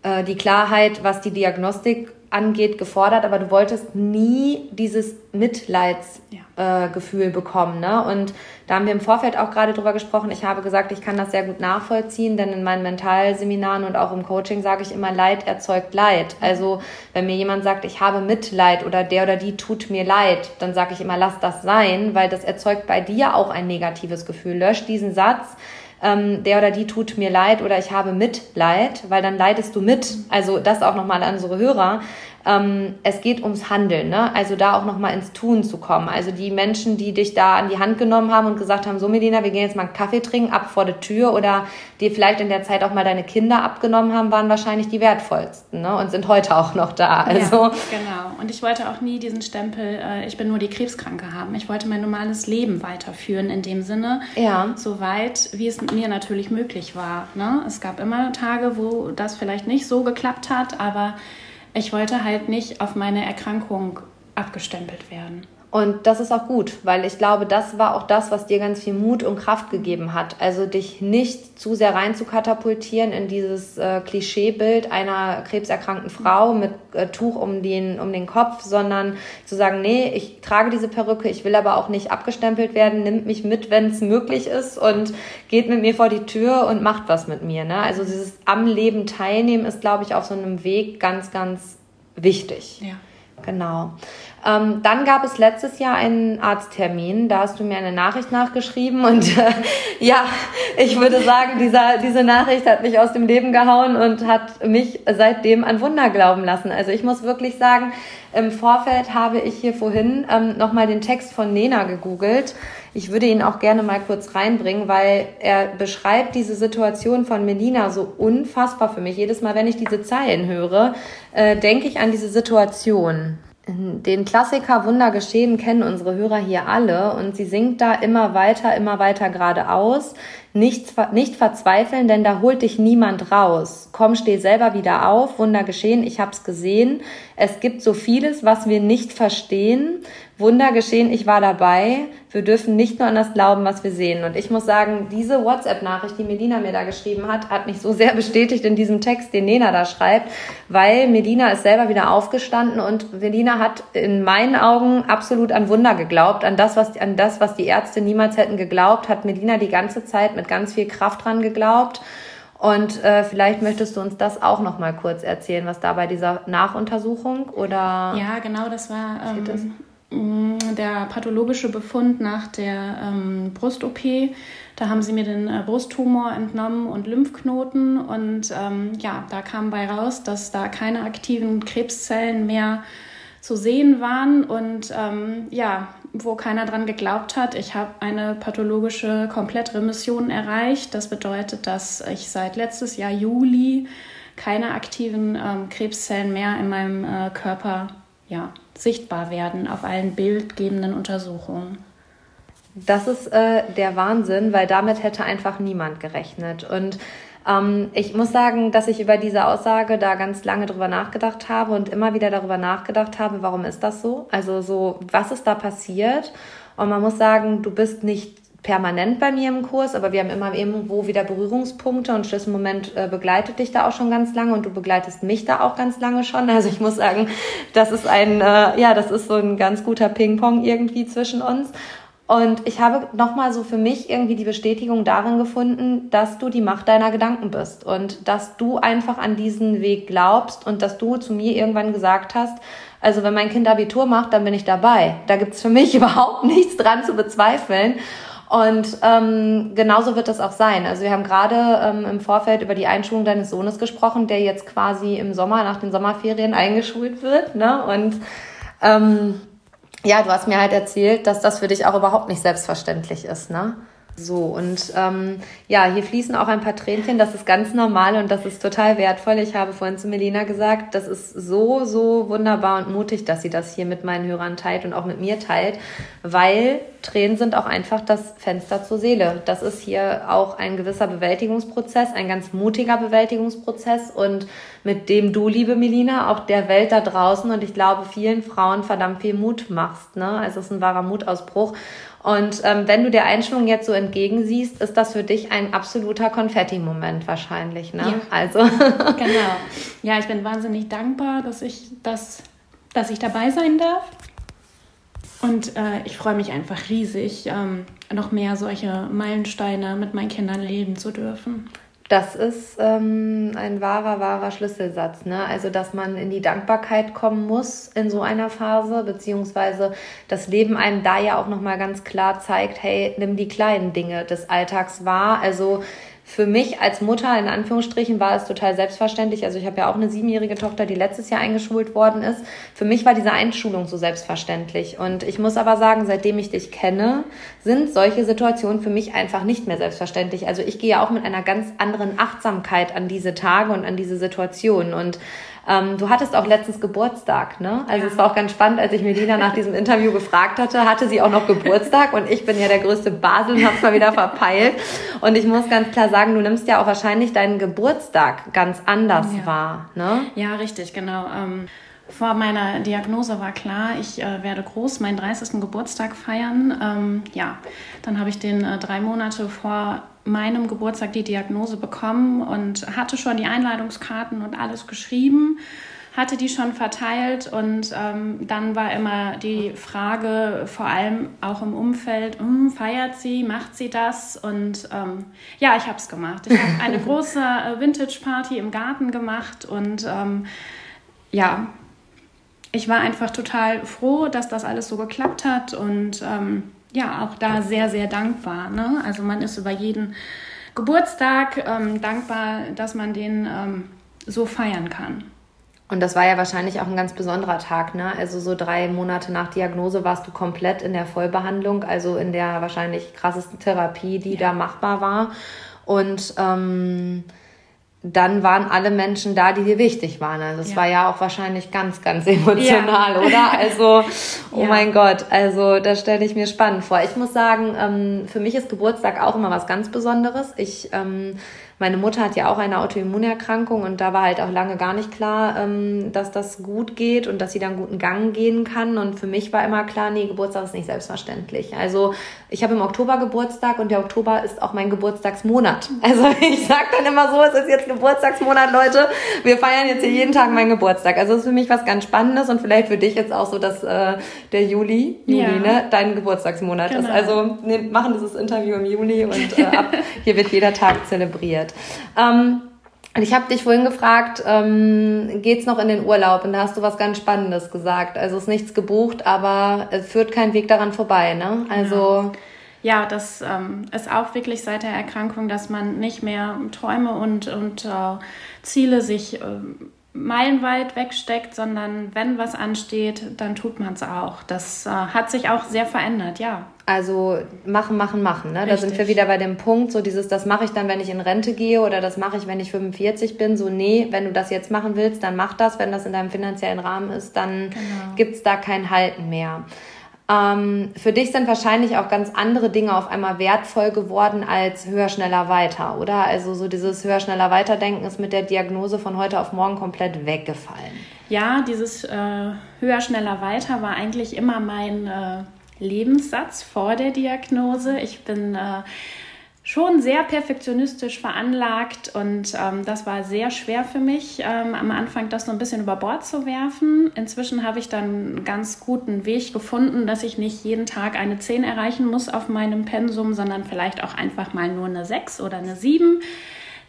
äh, die Klarheit, was die Diagnostik angeht, gefordert, aber du wolltest nie dieses Mitleidsgefühl ja. äh, bekommen. Ne? Und da haben wir im Vorfeld auch gerade drüber gesprochen. Ich habe gesagt, ich kann das sehr gut nachvollziehen, denn in meinen Mentalseminaren und auch im Coaching sage ich immer, Leid erzeugt Leid. Also wenn mir jemand sagt, ich habe Mitleid oder der oder die tut mir leid, dann sage ich immer, lass das sein, weil das erzeugt bei dir auch ein negatives Gefühl. Lösch diesen Satz ähm, der oder die tut mir leid oder ich habe Mitleid, weil dann leidest du mit. Also das auch nochmal an unsere Hörer. Ähm, es geht ums Handeln, ne? Also da auch nochmal ins Tun zu kommen. Also die Menschen, die dich da an die Hand genommen haben und gesagt haben, so Medina, wir gehen jetzt mal einen Kaffee trinken, ab vor der Tür oder dir vielleicht in der Zeit auch mal deine Kinder abgenommen haben, waren wahrscheinlich die wertvollsten, ne? Und sind heute auch noch da. Also ja, genau. Und ich wollte auch nie diesen Stempel, äh, ich bin nur die Krebskranke haben. Ich wollte mein normales Leben weiterführen in dem Sinne, ja. soweit wie es mit mir natürlich möglich war. Ne? Es gab immer Tage, wo das vielleicht nicht so geklappt hat, aber ich wollte halt nicht auf meine Erkrankung abgestempelt werden. Und das ist auch gut, weil ich glaube, das war auch das, was dir ganz viel Mut und Kraft gegeben hat. Also dich nicht zu sehr rein zu katapultieren in dieses äh, Klischeebild einer krebserkrankten Frau mit äh, Tuch um den, um den Kopf, sondern zu sagen, nee, ich trage diese Perücke, ich will aber auch nicht abgestempelt werden, nimmt mich mit, wenn es möglich ist und geht mit mir vor die Tür und macht was mit mir. Ne? Also dieses am Leben teilnehmen ist, glaube ich, auf so einem Weg ganz, ganz wichtig. Ja. Genau. Ähm, dann gab es letztes Jahr einen Arzttermin. Da hast du mir eine Nachricht nachgeschrieben und äh, ja, ich würde sagen, dieser, diese Nachricht hat mich aus dem Leben gehauen und hat mich seitdem an Wunder glauben lassen. Also ich muss wirklich sagen, im Vorfeld habe ich hier vorhin ähm, nochmal den Text von Nena gegoogelt. Ich würde ihn auch gerne mal kurz reinbringen, weil er beschreibt diese Situation von Melina so unfassbar für mich. Jedes Mal, wenn ich diese Zeilen höre, äh, denke ich an diese Situation. Den Klassiker Wunder geschehen kennen unsere Hörer hier alle und sie singt da immer weiter, immer weiter geradeaus. Nicht, nicht verzweifeln, denn da holt dich niemand raus. Komm, steh selber wieder auf. Wunder geschehen, ich hab's gesehen. Es gibt so vieles, was wir nicht verstehen. Wunder geschehen, ich war dabei. Wir dürfen nicht nur an das glauben, was wir sehen. Und ich muss sagen, diese WhatsApp-Nachricht, die Medina mir da geschrieben hat, hat mich so sehr bestätigt in diesem Text, den Nena da schreibt, weil Medina ist selber wieder aufgestanden und Medina hat in meinen Augen absolut an Wunder geglaubt, an das, was, an das, was die Ärzte niemals hätten geglaubt, hat Medina die ganze Zeit mit ganz viel Kraft dran geglaubt. Und äh, vielleicht möchtest du uns das auch noch mal kurz erzählen, was da bei dieser Nachuntersuchung oder? Ja, genau, das war ähm, mm, der pathologische Befund nach der ähm, Brust-OP. Da haben sie mir den äh, Brusttumor entnommen und Lymphknoten und ähm, ja, da kam bei raus, dass da keine aktiven Krebszellen mehr zu sehen waren und ähm, ja, wo keiner dran geglaubt hat. Ich habe eine pathologische Komplettremission erreicht. Das bedeutet, dass ich seit letztes Jahr Juli keine aktiven ähm, Krebszellen mehr in meinem äh, Körper ja, sichtbar werden auf allen bildgebenden Untersuchungen. Das ist äh, der Wahnsinn, weil damit hätte einfach niemand gerechnet. Und ähm, ich muss sagen, dass ich über diese Aussage da ganz lange drüber nachgedacht habe und immer wieder darüber nachgedacht habe, warum ist das so? Also so, was ist da passiert? Und man muss sagen, du bist nicht permanent bei mir im Kurs, aber wir haben immer irgendwo wieder Berührungspunkte und Schlüsselmoment äh, begleitet dich da auch schon ganz lange und du begleitest mich da auch ganz lange schon. Also ich muss sagen, das ist ein, äh, ja, das ist so ein ganz guter Ping-Pong irgendwie zwischen uns. Und ich habe nochmal so für mich irgendwie die Bestätigung darin gefunden, dass du die Macht deiner Gedanken bist und dass du einfach an diesen Weg glaubst und dass du zu mir irgendwann gesagt hast, also wenn mein Kind Abitur macht, dann bin ich dabei. Da gibt's für mich überhaupt nichts dran zu bezweifeln. Und ähm, genauso wird das auch sein. Also wir haben gerade ähm, im Vorfeld über die Einschulung deines Sohnes gesprochen, der jetzt quasi im Sommer nach den Sommerferien eingeschult wird. Ne? Und ähm, ja, du hast mir halt erzählt, dass das für dich auch überhaupt nicht selbstverständlich ist, ne? So, und ähm, ja, hier fließen auch ein paar Tränchen, das ist ganz normal und das ist total wertvoll. Ich habe vorhin zu Melina gesagt, das ist so, so wunderbar und mutig, dass sie das hier mit meinen Hörern teilt und auch mit mir teilt, weil Tränen sind auch einfach das Fenster zur Seele. Das ist hier auch ein gewisser Bewältigungsprozess, ein ganz mutiger Bewältigungsprozess und mit dem du, liebe Melina, auch der Welt da draußen und ich glaube vielen Frauen verdammt viel Mut machst. Ne? Also es ist ein wahrer Mutausbruch. Und ähm, wenn du der Einschwung jetzt so entgegensiehst, ist das für dich ein absoluter Konfetti-Moment wahrscheinlich. Ne? Ja. Also genau. Ja, ich bin wahnsinnig dankbar, dass ich das, dass ich dabei sein darf. Und äh, ich freue mich einfach riesig, ähm, noch mehr solche Meilensteine mit meinen Kindern leben zu dürfen. Das ist ähm, ein wahrer, wahrer Schlüsselsatz. Ne? Also, dass man in die Dankbarkeit kommen muss in so einer Phase, beziehungsweise das Leben einem da ja auch nochmal ganz klar zeigt, hey, nimm die kleinen Dinge des Alltags wahr. Also für mich als Mutter in Anführungsstrichen war es total selbstverständlich. Also ich habe ja auch eine siebenjährige Tochter, die letztes Jahr eingeschult worden ist. Für mich war diese Einschulung so selbstverständlich. Und ich muss aber sagen, seitdem ich dich kenne, sind solche Situationen für mich einfach nicht mehr selbstverständlich. Also ich gehe ja auch mit einer ganz anderen Achtsamkeit an diese Tage und an diese Situationen. Und ähm, du hattest auch letztens Geburtstag, ne? Also ja. es war auch ganz spannend, als ich Melina nach diesem Interview gefragt hatte, hatte sie auch noch Geburtstag und ich bin ja der größte Basel und hab's mal wieder verpeilt. Und ich muss ganz klar sagen, du nimmst ja auch wahrscheinlich deinen Geburtstag ganz anders ja. wahr, ne? Ja, richtig, genau. Ähm vor meiner Diagnose war klar, ich äh, werde groß meinen 30. Geburtstag feiern. Ähm, ja, dann habe ich den äh, drei Monate vor meinem Geburtstag die Diagnose bekommen und hatte schon die Einladungskarten und alles geschrieben, hatte die schon verteilt und ähm, dann war immer die Frage, vor allem auch im Umfeld, hm, feiert sie, macht sie das? Und ähm, ja, ich habe es gemacht. Ich habe eine große äh, Vintage-Party im Garten gemacht und ähm, ja, ich war einfach total froh, dass das alles so geklappt hat und ähm, ja, auch da sehr, sehr dankbar. Ne? Also man ist über jeden Geburtstag ähm, dankbar, dass man den ähm, so feiern kann. Und das war ja wahrscheinlich auch ein ganz besonderer Tag, ne? Also so drei Monate nach Diagnose warst du komplett in der Vollbehandlung, also in der wahrscheinlich krassesten Therapie, die ja. da machbar war. Und ähm, dann waren alle Menschen da, die dir wichtig waren. Also es ja. war ja auch wahrscheinlich ganz, ganz emotional, ja. oder? Also, oh ja. mein Gott, also das stelle ich mir spannend vor. Ich muss sagen, ähm, für mich ist Geburtstag auch immer was ganz Besonderes. Ich ähm, meine Mutter hat ja auch eine Autoimmunerkrankung und da war halt auch lange gar nicht klar, ähm, dass das gut geht und dass sie dann guten Gang gehen kann. Und für mich war immer klar, nee, Geburtstag ist nicht selbstverständlich. Also ich habe im Oktober Geburtstag und der Oktober ist auch mein Geburtstagsmonat. Also ich sage dann immer so, es ist jetzt Geburtstagsmonat, Leute. Wir feiern jetzt hier jeden Tag meinen Geburtstag. Also es ist für mich was ganz Spannendes und vielleicht für dich jetzt auch so, dass äh, der Juli, Juli, ja. ne, dein Geburtstagsmonat genau. ist. Also wir machen dieses Interview im Juli und äh, ab hier wird jeder Tag zelebriert. Ähm, und ich habe dich vorhin gefragt, ähm, geht's noch in den Urlaub? Und da hast du was ganz Spannendes gesagt. Also ist nichts gebucht, aber es führt kein Weg daran vorbei, ne? Also ja, ja das ähm, ist auch wirklich seit der Erkrankung, dass man nicht mehr Träume und und äh, Ziele sich äh, meilenweit wegsteckt, sondern wenn was ansteht, dann tut man es auch. Das äh, hat sich auch sehr verändert, ja. Also machen, machen, machen. Ne? Da sind wir wieder bei dem Punkt, so dieses, das mache ich dann, wenn ich in Rente gehe oder das mache ich, wenn ich 45 bin. So, nee, wenn du das jetzt machen willst, dann mach das. Wenn das in deinem finanziellen Rahmen ist, dann genau. gibt's da kein Halten mehr. Ähm, für dich sind wahrscheinlich auch ganz andere Dinge auf einmal wertvoll geworden als höher, schneller, weiter, oder? Also so dieses höher, schneller, weiter denken ist mit der Diagnose von heute auf morgen komplett weggefallen. Ja, dieses äh, höher, schneller, weiter war eigentlich immer mein äh Lebenssatz vor der Diagnose. Ich bin äh, schon sehr perfektionistisch veranlagt und ähm, das war sehr schwer für mich, ähm, am Anfang das so ein bisschen über Bord zu werfen. Inzwischen habe ich dann einen ganz guten Weg gefunden, dass ich nicht jeden Tag eine 10 erreichen muss auf meinem Pensum, sondern vielleicht auch einfach mal nur eine 6 oder eine 7.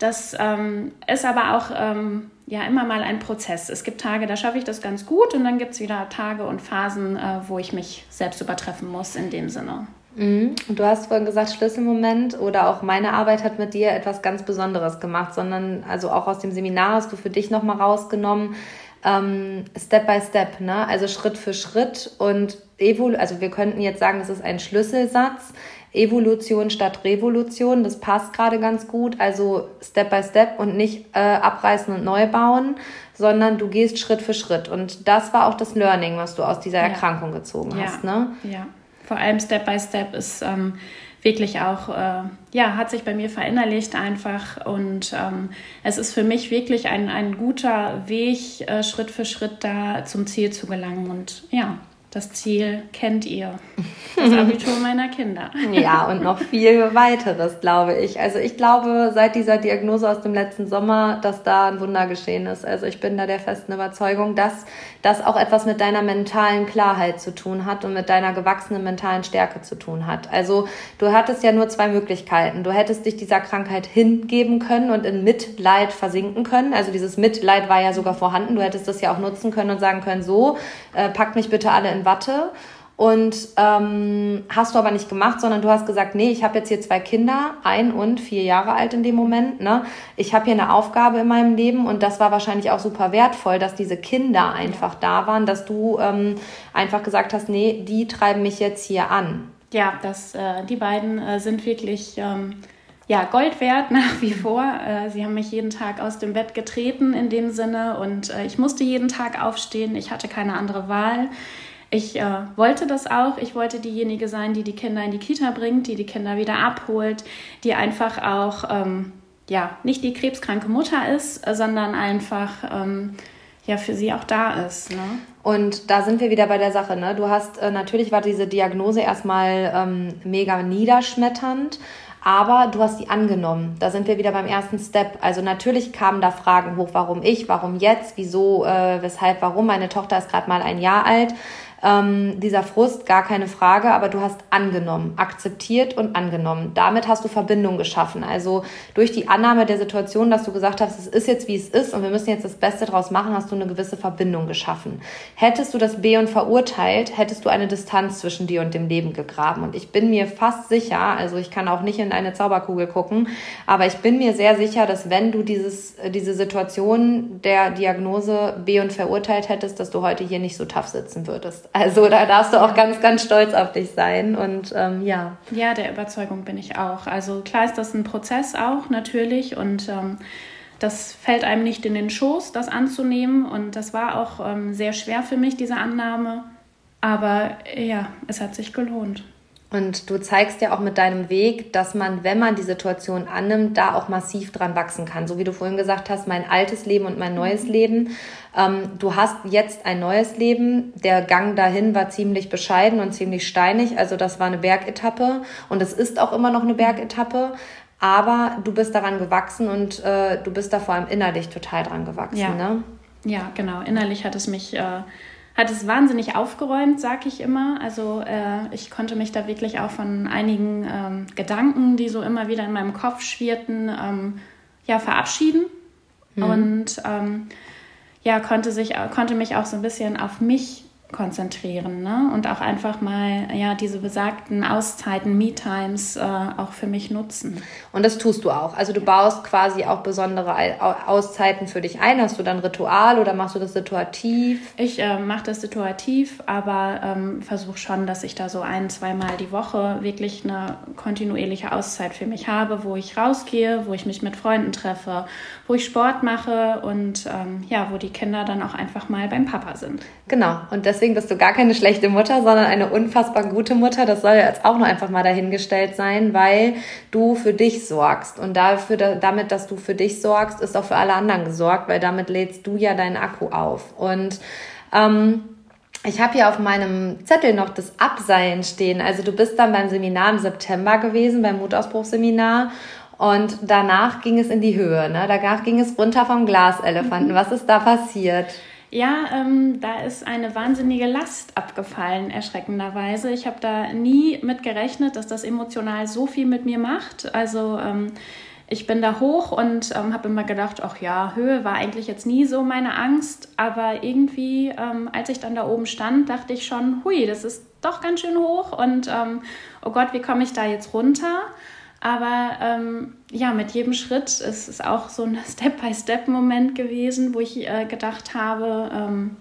Das ähm, ist aber auch ähm, ja immer mal ein Prozess. Es gibt Tage, da schaffe ich das ganz gut und dann gibt es wieder Tage und Phasen, äh, wo ich mich selbst übertreffen muss in dem Sinne. Mhm. Du hast vorhin gesagt, Schlüsselmoment oder auch meine Arbeit hat mit dir etwas ganz Besonderes gemacht, sondern also auch aus dem Seminar hast du für dich nochmal rausgenommen, ähm, Step by Step, ne? also Schritt für Schritt und Evol also wir könnten jetzt sagen, das ist ein Schlüsselsatz, Evolution statt Revolution, das passt gerade ganz gut. Also Step by Step und nicht äh, abreißen und neu bauen, sondern du gehst Schritt für Schritt. Und das war auch das Learning, was du aus dieser ja. Erkrankung gezogen ja. hast. Ne? Ja, vor allem Step by Step ist ähm, wirklich auch, äh, ja, hat sich bei mir verinnerlicht einfach. Und ähm, es ist für mich wirklich ein, ein guter Weg, äh, Schritt für Schritt da zum Ziel zu gelangen. Und ja, das Ziel kennt ihr. Das Abitur meiner Kinder. Ja, und noch viel weiteres, glaube ich. Also ich glaube seit dieser Diagnose aus dem letzten Sommer, dass da ein Wunder geschehen ist. Also ich bin da der festen Überzeugung, dass das auch etwas mit deiner mentalen Klarheit zu tun hat und mit deiner gewachsenen mentalen Stärke zu tun hat. Also du hattest ja nur zwei Möglichkeiten. Du hättest dich dieser Krankheit hingeben können und in Mitleid versinken können. Also dieses Mitleid war ja sogar vorhanden. Du hättest das ja auch nutzen können und sagen können, so, äh, packt mich bitte alle in Watte. Und ähm, hast du aber nicht gemacht, sondern du hast gesagt, nee, ich habe jetzt hier zwei Kinder, ein und vier Jahre alt in dem Moment. Ne? Ich habe hier eine Aufgabe in meinem Leben und das war wahrscheinlich auch super wertvoll, dass diese Kinder einfach da waren, dass du ähm, einfach gesagt hast, nee, die treiben mich jetzt hier an. Ja, das, äh, die beiden äh, sind wirklich ähm, ja, Gold wert nach wie vor. Äh, sie haben mich jeden Tag aus dem Bett getreten in dem Sinne und äh, ich musste jeden Tag aufstehen. Ich hatte keine andere Wahl. Ich äh, wollte das auch. Ich wollte diejenige sein, die die Kinder in die Kita bringt, die die Kinder wieder abholt, die einfach auch ähm, ja nicht die krebskranke Mutter ist, sondern einfach ähm, ja für sie auch da ist. Ne? Und da sind wir wieder bei der Sache. Ne? Du hast äh, natürlich war diese Diagnose erstmal ähm, mega niederschmetternd. Aber du hast die angenommen. Da sind wir wieder beim ersten Step. Also natürlich kamen da Fragen hoch, warum ich, warum jetzt, wieso, äh, weshalb, warum. Meine Tochter ist gerade mal ein Jahr alt. Ähm, dieser Frust, gar keine Frage, aber du hast angenommen, akzeptiert und angenommen. Damit hast du Verbindung geschaffen. Also durch die Annahme der Situation, dass du gesagt hast, es ist jetzt wie es ist und wir müssen jetzt das Beste draus machen, hast du eine gewisse Verbindung geschaffen. Hättest du das B und verurteilt, hättest du eine Distanz zwischen dir und dem Leben gegraben. Und ich bin mir fast sicher, also ich kann auch nicht in eine Zauberkugel gucken, aber ich bin mir sehr sicher, dass wenn du dieses, diese Situation der Diagnose B und verurteilt hättest, dass du heute hier nicht so tough sitzen würdest. Also da darfst du auch ganz, ganz stolz auf dich sein und ähm, ja. Ja, der Überzeugung bin ich auch. Also klar ist das ein Prozess auch natürlich und ähm, das fällt einem nicht in den Schoß, das anzunehmen und das war auch ähm, sehr schwer für mich, diese Annahme. Aber ja, es hat sich gelohnt. Und du zeigst ja auch mit deinem Weg, dass man, wenn man die Situation annimmt, da auch massiv dran wachsen kann. So wie du vorhin gesagt hast, mein altes Leben und mein neues mhm. Leben. Ähm, du hast jetzt ein neues Leben. Der Gang dahin war ziemlich bescheiden und ziemlich steinig. Also das war eine Bergetappe und es ist auch immer noch eine Bergetappe. Aber du bist daran gewachsen und äh, du bist da vor allem innerlich total dran gewachsen. Ja, ne? ja genau. Innerlich hat es mich. Äh hat es wahnsinnig aufgeräumt, sag ich immer. Also äh, ich konnte mich da wirklich auch von einigen ähm, Gedanken, die so immer wieder in meinem Kopf schwirrten, ähm, ja, verabschieden. Mhm. Und ähm, ja, konnte, sich, konnte mich auch so ein bisschen auf mich konzentrieren ne? und auch einfach mal ja diese besagten Auszeiten, Me-Times äh, auch für mich nutzen. Und das tust du auch. Also du baust quasi auch besondere Auszeiten für dich ein. Hast du dann Ritual oder machst du das situativ? Ich äh, mache das situativ, aber ähm, versuche schon, dass ich da so ein, zweimal die Woche wirklich eine kontinuierliche Auszeit für mich habe, wo ich rausgehe, wo ich mich mit Freunden treffe, wo ich Sport mache und ähm, ja, wo die Kinder dann auch einfach mal beim Papa sind. Genau. Und deswegen bist du gar keine schlechte Mutter, sondern eine unfassbar gute Mutter. Das soll jetzt auch noch einfach mal dahingestellt sein, weil du für dich sorgst. Und dafür, damit, dass du für dich sorgst, ist auch für alle anderen gesorgt, weil damit lädst du ja deinen Akku auf. Und ähm, ich habe hier auf meinem Zettel noch das Abseilen stehen. Also du bist dann beim Seminar im September gewesen, beim Mutausbruchseminar. Und danach ging es in die Höhe. Ne? Danach ging es runter vom Glaselefanten. Was ist da passiert? Ja, ähm, da ist eine wahnsinnige Last abgefallen, erschreckenderweise. Ich habe da nie mit gerechnet, dass das emotional so viel mit mir macht. Also ähm, ich bin da hoch und ähm, habe immer gedacht, ach ja, Höhe war eigentlich jetzt nie so meine Angst. Aber irgendwie, ähm, als ich dann da oben stand, dachte ich schon, hui, das ist doch ganz schön hoch und ähm, oh Gott, wie komme ich da jetzt runter? Aber ähm, ja, mit jedem Schritt ist es auch so ein Step-by-Step-Moment gewesen, wo ich äh, gedacht habe, ähm,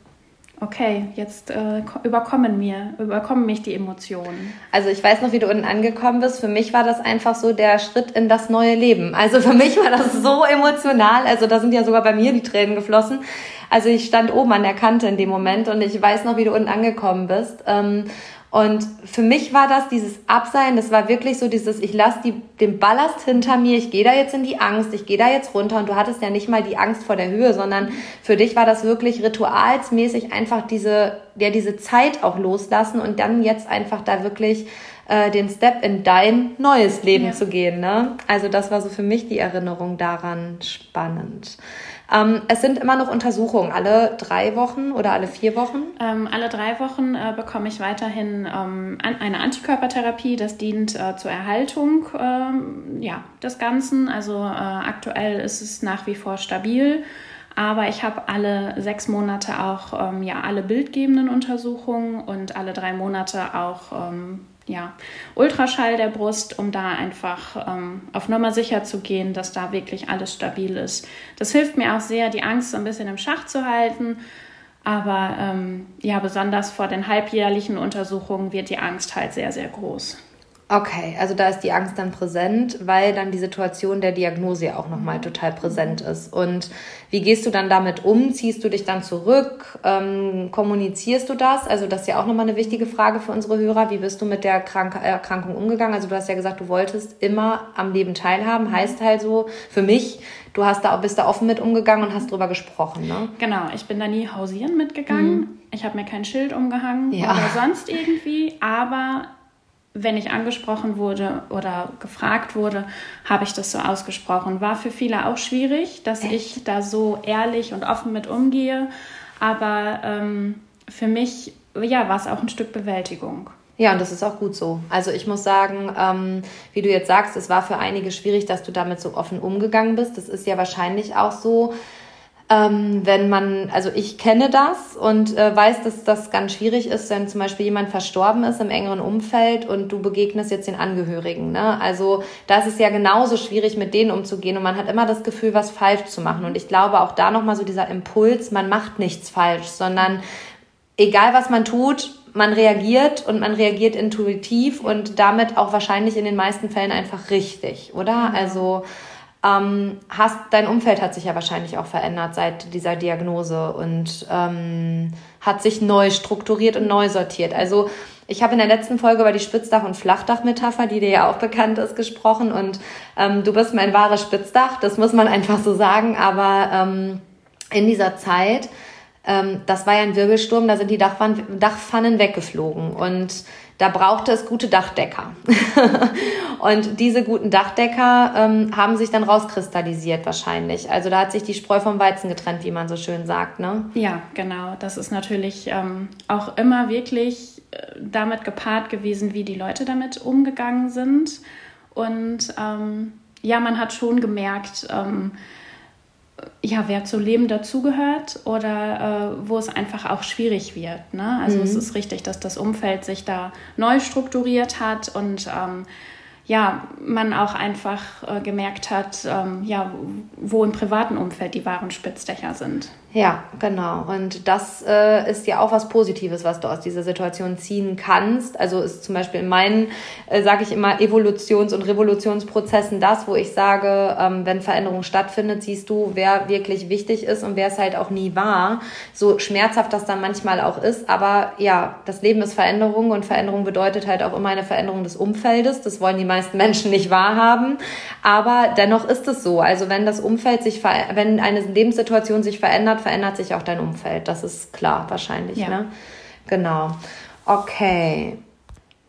okay, jetzt äh, überkommen mir, überkommen mich die Emotionen. Also ich weiß noch, wie du unten angekommen bist. Für mich war das einfach so der Schritt in das neue Leben. Also für mich war das so emotional. Also da sind ja sogar bei mir die Tränen geflossen. Also ich stand oben an der Kante in dem Moment und ich weiß noch, wie du unten angekommen bist. Ähm, und für mich war das dieses Absein, das war wirklich so dieses, ich lasse den Ballast hinter mir, ich gehe da jetzt in die Angst, ich gehe da jetzt runter und du hattest ja nicht mal die Angst vor der Höhe, sondern für dich war das wirklich ritualsmäßig einfach diese, ja, diese Zeit auch loslassen und dann jetzt einfach da wirklich äh, den Step in dein neues Leben ja. zu gehen. Ne? Also das war so für mich die Erinnerung daran spannend. Ähm, es sind immer noch Untersuchungen, alle drei Wochen oder alle vier Wochen? Ähm, alle drei Wochen äh, bekomme ich weiterhin ähm, eine Antikörpertherapie. Das dient äh, zur Erhaltung ähm, ja, des Ganzen. Also äh, aktuell ist es nach wie vor stabil. Aber ich habe alle sechs Monate auch ähm, ja, alle bildgebenden Untersuchungen und alle drei Monate auch ähm, ja, Ultraschall der Brust, um da einfach ähm, auf Nummer sicher zu gehen, dass da wirklich alles stabil ist. Das hilft mir auch sehr, die Angst so ein bisschen im Schach zu halten. Aber ähm, ja, besonders vor den halbjährlichen Untersuchungen wird die Angst halt sehr, sehr groß. Okay, also da ist die Angst dann präsent, weil dann die Situation der Diagnose auch nochmal mhm. total präsent ist. Und wie gehst du dann damit um? Ziehst du dich dann zurück? Ähm, kommunizierst du das? Also das ist ja auch nochmal eine wichtige Frage für unsere Hörer. Wie bist du mit der Krank Erkrankung umgegangen? Also du hast ja gesagt, du wolltest immer am Leben teilhaben. Mhm. Heißt halt so, für mich, du hast da, bist da offen mit umgegangen und hast drüber gesprochen, ne? Genau, ich bin da nie hausieren mitgegangen. Mhm. Ich habe mir kein Schild umgehangen ja. oder sonst irgendwie, aber wenn ich angesprochen wurde oder gefragt wurde, habe ich das so ausgesprochen. War für viele auch schwierig, dass Echt? ich da so ehrlich und offen mit umgehe. Aber ähm, für mich ja, war es auch ein Stück Bewältigung. Ja, und das ist auch gut so. Also ich muss sagen, ähm, wie du jetzt sagst, es war für einige schwierig, dass du damit so offen umgegangen bist. Das ist ja wahrscheinlich auch so, ähm, wenn man, also ich kenne das und äh, weiß, dass das ganz schwierig ist, wenn zum Beispiel jemand verstorben ist im engeren Umfeld und du begegnest jetzt den Angehörigen. Ne? Also da ist es ja genauso schwierig, mit denen umzugehen und man hat immer das Gefühl, was falsch zu machen. Und ich glaube auch da nochmal so dieser Impuls, man macht nichts falsch, sondern egal was man tut, man reagiert und man reagiert intuitiv und damit auch wahrscheinlich in den meisten Fällen einfach richtig, oder? Also ähm, hast, dein Umfeld hat sich ja wahrscheinlich auch verändert seit dieser Diagnose und ähm, hat sich neu strukturiert und neu sortiert. Also ich habe in der letzten Folge über die Spitzdach- und Flachdach-Metapher, die dir ja auch bekannt ist, gesprochen und ähm, du bist mein wahres Spitzdach, das muss man einfach so sagen, aber ähm, in dieser Zeit, ähm, das war ja ein Wirbelsturm, da sind die Dachpfannen weggeflogen und da brauchte es gute Dachdecker. und diese guten Dachdecker ähm, haben sich dann rauskristallisiert wahrscheinlich. Also da hat sich die Spreu vom Weizen getrennt, wie man so schön sagt, ne? Ja, genau. Das ist natürlich ähm, auch immer wirklich äh, damit gepaart gewesen, wie die Leute damit umgegangen sind. Und ähm, ja, man hat schon gemerkt, ähm, ja, wer zu Leben dazugehört oder äh, wo es einfach auch schwierig wird. Ne? Also mhm. es ist richtig, dass das Umfeld sich da neu strukturiert hat und ähm, ja, man auch einfach äh, gemerkt hat, ähm, ja, wo im privaten Umfeld die wahren Spitzdächer sind. Ja, genau. Und das äh, ist ja auch was Positives, was du aus dieser Situation ziehen kannst. Also ist zum Beispiel in meinen, äh, sage ich immer, Evolutions- und Revolutionsprozessen das, wo ich sage, ähm, wenn Veränderung stattfindet, siehst du, wer wirklich wichtig ist und wer es halt auch nie war. So schmerzhaft das dann manchmal auch ist. Aber ja, das Leben ist Veränderung und Veränderung bedeutet halt auch immer eine Veränderung des Umfeldes. Das wollen die meisten Menschen nicht wahrhaben. Aber dennoch ist es so. Also wenn das Umfeld sich, wenn eine Lebenssituation sich verändert, verändert sich auch dein Umfeld. Das ist klar wahrscheinlich. Ja. Ne? Genau. Okay.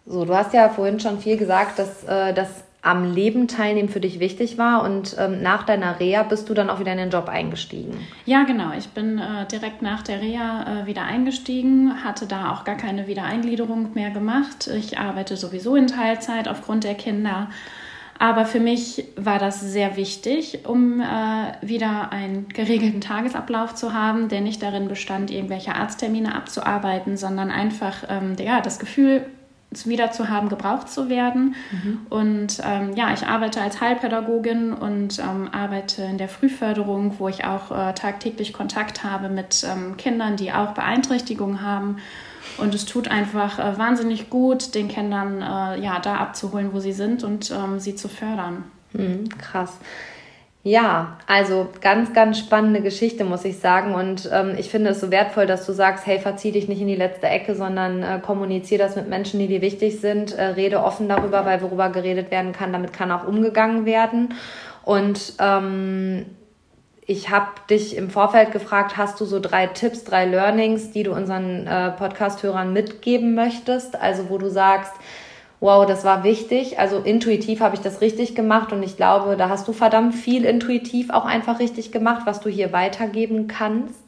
So, du hast ja vorhin schon viel gesagt, dass äh, das am Leben teilnehmen für dich wichtig war und ähm, nach deiner Reha bist du dann auch wieder in den Job eingestiegen. Ja, genau. Ich bin äh, direkt nach der Reha äh, wieder eingestiegen, hatte da auch gar keine Wiedereingliederung mehr gemacht. Ich arbeite sowieso in Teilzeit aufgrund der Kinder aber für mich war das sehr wichtig, um äh, wieder einen geregelten Tagesablauf zu haben, der nicht darin bestand, irgendwelche Arzttermine abzuarbeiten, sondern einfach ähm, ja, das Gefühl wieder zu haben, gebraucht zu werden. Mhm. Und ähm, ja, ich arbeite als Heilpädagogin und ähm, arbeite in der Frühförderung, wo ich auch äh, tagtäglich Kontakt habe mit ähm, Kindern, die auch Beeinträchtigungen haben und es tut einfach äh, wahnsinnig gut, den Kindern äh, ja, da abzuholen, wo sie sind und ähm, sie zu fördern. Mhm, krass. Ja, also ganz, ganz spannende Geschichte, muss ich sagen. Und ähm, ich finde es so wertvoll, dass du sagst, hey, verzieh dich nicht in die letzte Ecke, sondern äh, kommunizier das mit Menschen, die dir wichtig sind. Äh, rede offen darüber, weil worüber geredet werden kann, damit kann auch umgegangen werden. Und ähm, ich habe dich im Vorfeld gefragt, hast du so drei Tipps, drei Learnings, die du unseren äh, Podcast-Hörern mitgeben möchtest? Also wo du sagst, wow, das war wichtig. Also intuitiv habe ich das richtig gemacht und ich glaube, da hast du verdammt viel intuitiv auch einfach richtig gemacht, was du hier weitergeben kannst.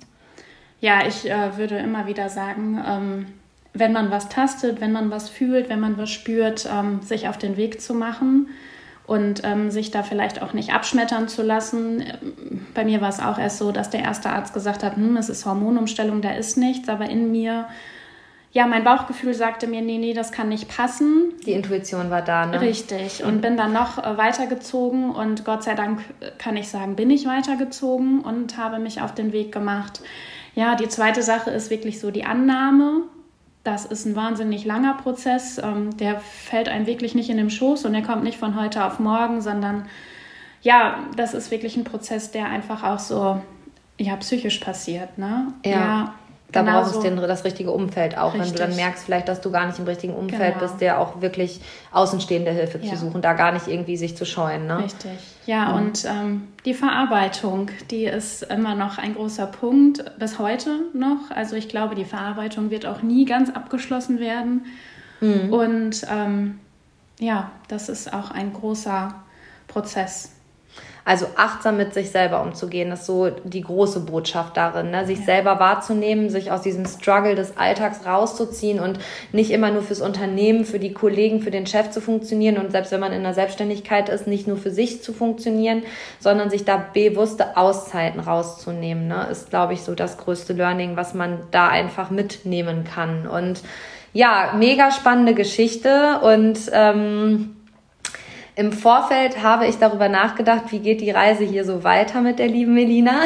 Ja, ich äh, würde immer wieder sagen, ähm, wenn man was tastet, wenn man was fühlt, wenn man was spürt, ähm, sich auf den Weg zu machen und ähm, sich da vielleicht auch nicht abschmettern zu lassen. Bei mir war es auch erst so, dass der erste Arzt gesagt hat, hm, es ist Hormonumstellung, da ist nichts, aber in mir ja, mein Bauchgefühl sagte mir, nee, nee, das kann nicht passen. Die Intuition war da, ne? Richtig. Und bin dann noch äh, weitergezogen und Gott sei Dank äh, kann ich sagen, bin ich weitergezogen und habe mich auf den Weg gemacht. Ja, die zweite Sache ist wirklich so die Annahme. Das ist ein wahnsinnig langer Prozess. Ähm, der fällt einem wirklich nicht in den Schoß und der kommt nicht von heute auf morgen, sondern ja, das ist wirklich ein Prozess, der einfach auch so ja, psychisch passiert. Ne? ja, ja da genau brauchst du so. das richtige Umfeld auch, Richtig. wenn du dann merkst, vielleicht, dass du gar nicht im richtigen Umfeld genau. bist, der auch wirklich außenstehende Hilfe ja. zu suchen, da gar nicht irgendwie sich zu scheuen. Ne? Richtig. Ja, mhm. und ähm, die Verarbeitung, die ist immer noch ein großer Punkt, bis heute noch. Also ich glaube, die Verarbeitung wird auch nie ganz abgeschlossen werden. Mhm. Und ähm, ja, das ist auch ein großer Prozess. Also achtsam mit sich selber umzugehen, ist so die große Botschaft darin, ne? sich ja. selber wahrzunehmen, sich aus diesem Struggle des Alltags rauszuziehen und nicht immer nur fürs Unternehmen, für die Kollegen, für den Chef zu funktionieren und selbst wenn man in der Selbstständigkeit ist, nicht nur für sich zu funktionieren, sondern sich da bewusste Auszeiten rauszunehmen, ne? ist, glaube ich, so das größte Learning, was man da einfach mitnehmen kann. Und ja, mega spannende Geschichte und ähm, im Vorfeld habe ich darüber nachgedacht, wie geht die Reise hier so weiter mit der lieben Melina.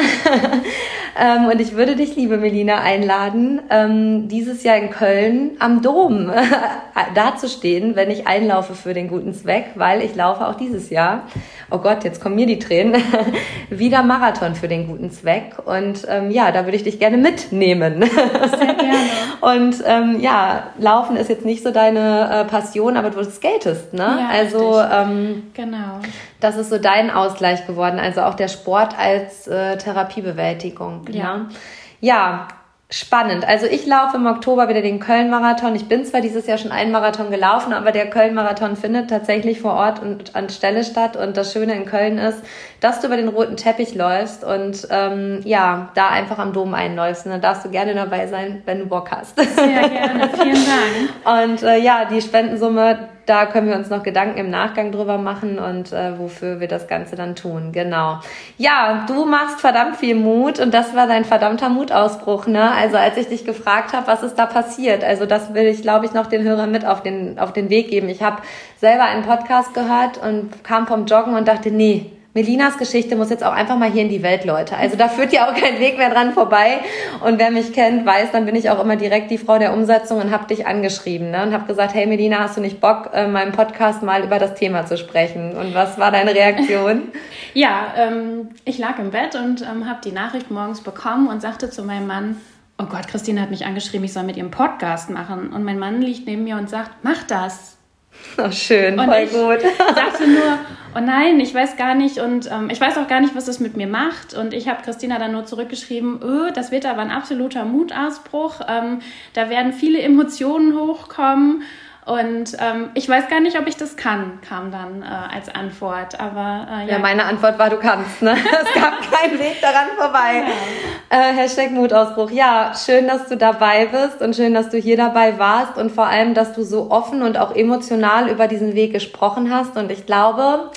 ähm, und ich würde dich, liebe Melina, einladen, ähm, dieses Jahr in Köln am Dom dazustehen, wenn ich einlaufe für den guten Zweck, weil ich laufe auch dieses Jahr, oh Gott, jetzt kommen mir die Tränen, wieder Marathon für den guten Zweck. Und ähm, ja, da würde ich dich gerne mitnehmen. Sehr gerne. und ähm, ja, Laufen ist jetzt nicht so deine äh, Passion, aber du skatest, ne? Ja, also ähm, genau. Das ist so dein Ausgleich geworden, also auch der Sport als äh, Therapiebewältigung. Ja. Ne? ja, Spannend. Also ich laufe im Oktober wieder den Köln-Marathon. Ich bin zwar dieses Jahr schon einen Marathon gelaufen, aber der Köln-Marathon findet tatsächlich vor Ort und an Stelle statt. Und das Schöne in Köln ist, dass du über den roten Teppich läufst und ähm, ja, da einfach am Dom einläufst. Und dann darfst du gerne dabei sein, wenn du Bock hast. Sehr gerne, vielen Dank. Und äh, ja, die Spendensumme, da können wir uns noch Gedanken im Nachgang drüber machen und äh, wofür wir das Ganze dann tun. Genau. Ja, du machst verdammt viel Mut und das war dein verdammter Mutausbruch, ne? Also als ich dich gefragt habe, was ist da passiert? Also das will ich, glaube ich, noch den Hörern mit auf den, auf den Weg geben. Ich habe selber einen Podcast gehört und kam vom Joggen und dachte, nee, Melinas Geschichte muss jetzt auch einfach mal hier in die Welt, Leute. Also da führt ja auch kein Weg mehr dran vorbei. Und wer mich kennt, weiß, dann bin ich auch immer direkt die Frau der Umsetzung und habe dich angeschrieben ne? und habe gesagt, hey Melina, hast du nicht Bock, in meinem Podcast mal über das Thema zu sprechen? Und was war deine Reaktion? ja, ähm, ich lag im Bett und ähm, habe die Nachricht morgens bekommen und sagte zu meinem Mann, oh Gott, Christine hat mich angeschrieben, ich soll mit ihrem Podcast machen. Und mein Mann liegt neben mir und sagt, mach das. Oh, schön, und voll ich gut. sagte nur, oh nein, ich weiß gar nicht und ähm, ich weiß auch gar nicht, was das mit mir macht. Und ich habe Christina dann nur zurückgeschrieben, öh, das wird aber ein absoluter Mutausbruch. Ähm, da werden viele Emotionen hochkommen. Und ähm, ich weiß gar nicht, ob ich das kann, kam dann äh, als Antwort. Aber äh, ja. ja. meine Antwort war, du kannst. Ne? es gab keinen Weg daran vorbei. Ja. Äh, Hashtag Mutausbruch. Ja, schön, dass du dabei bist und schön, dass du hier dabei warst und vor allem, dass du so offen und auch emotional über diesen Weg gesprochen hast. Und ich glaube,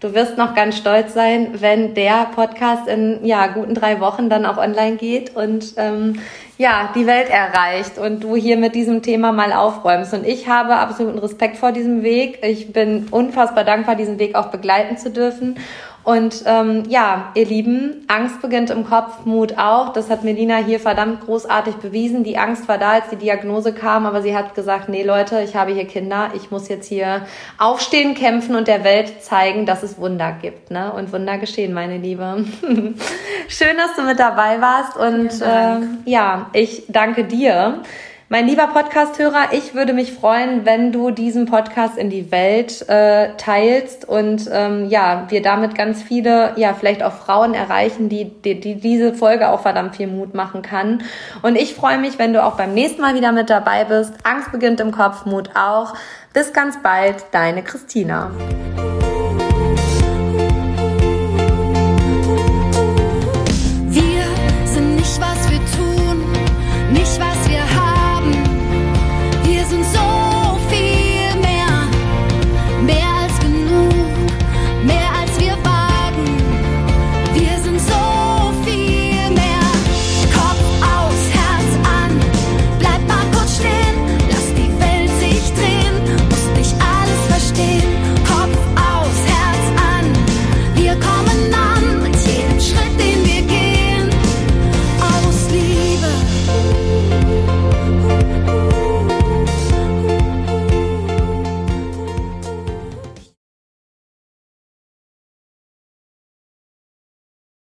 Du wirst noch ganz stolz sein, wenn der Podcast in ja, guten drei Wochen dann auch online geht und ähm, ja, die Welt erreicht und du hier mit diesem Thema mal aufräumst. Und ich habe absoluten Respekt vor diesem Weg. Ich bin unfassbar dankbar, diesen Weg auch begleiten zu dürfen. Und ähm, ja, ihr Lieben, Angst beginnt im Kopf, Mut auch. Das hat Melina hier verdammt großartig bewiesen. Die Angst war da, als die Diagnose kam, aber sie hat gesagt, nee Leute, ich habe hier Kinder, ich muss jetzt hier aufstehen, kämpfen und der Welt zeigen, dass es Wunder gibt. Ne? Und Wunder geschehen, meine Liebe. Schön, dass du mit dabei warst und äh, ich danke dir. Mein lieber Podcast-Hörer, ich würde mich freuen, wenn du diesen Podcast in die Welt äh, teilst und ähm, ja, wir damit ganz viele, ja, vielleicht auch Frauen erreichen, die, die, die diese Folge auch verdammt viel Mut machen kann. Und ich freue mich, wenn du auch beim nächsten Mal wieder mit dabei bist. Angst beginnt im Kopf, Mut auch. Bis ganz bald, deine Christina.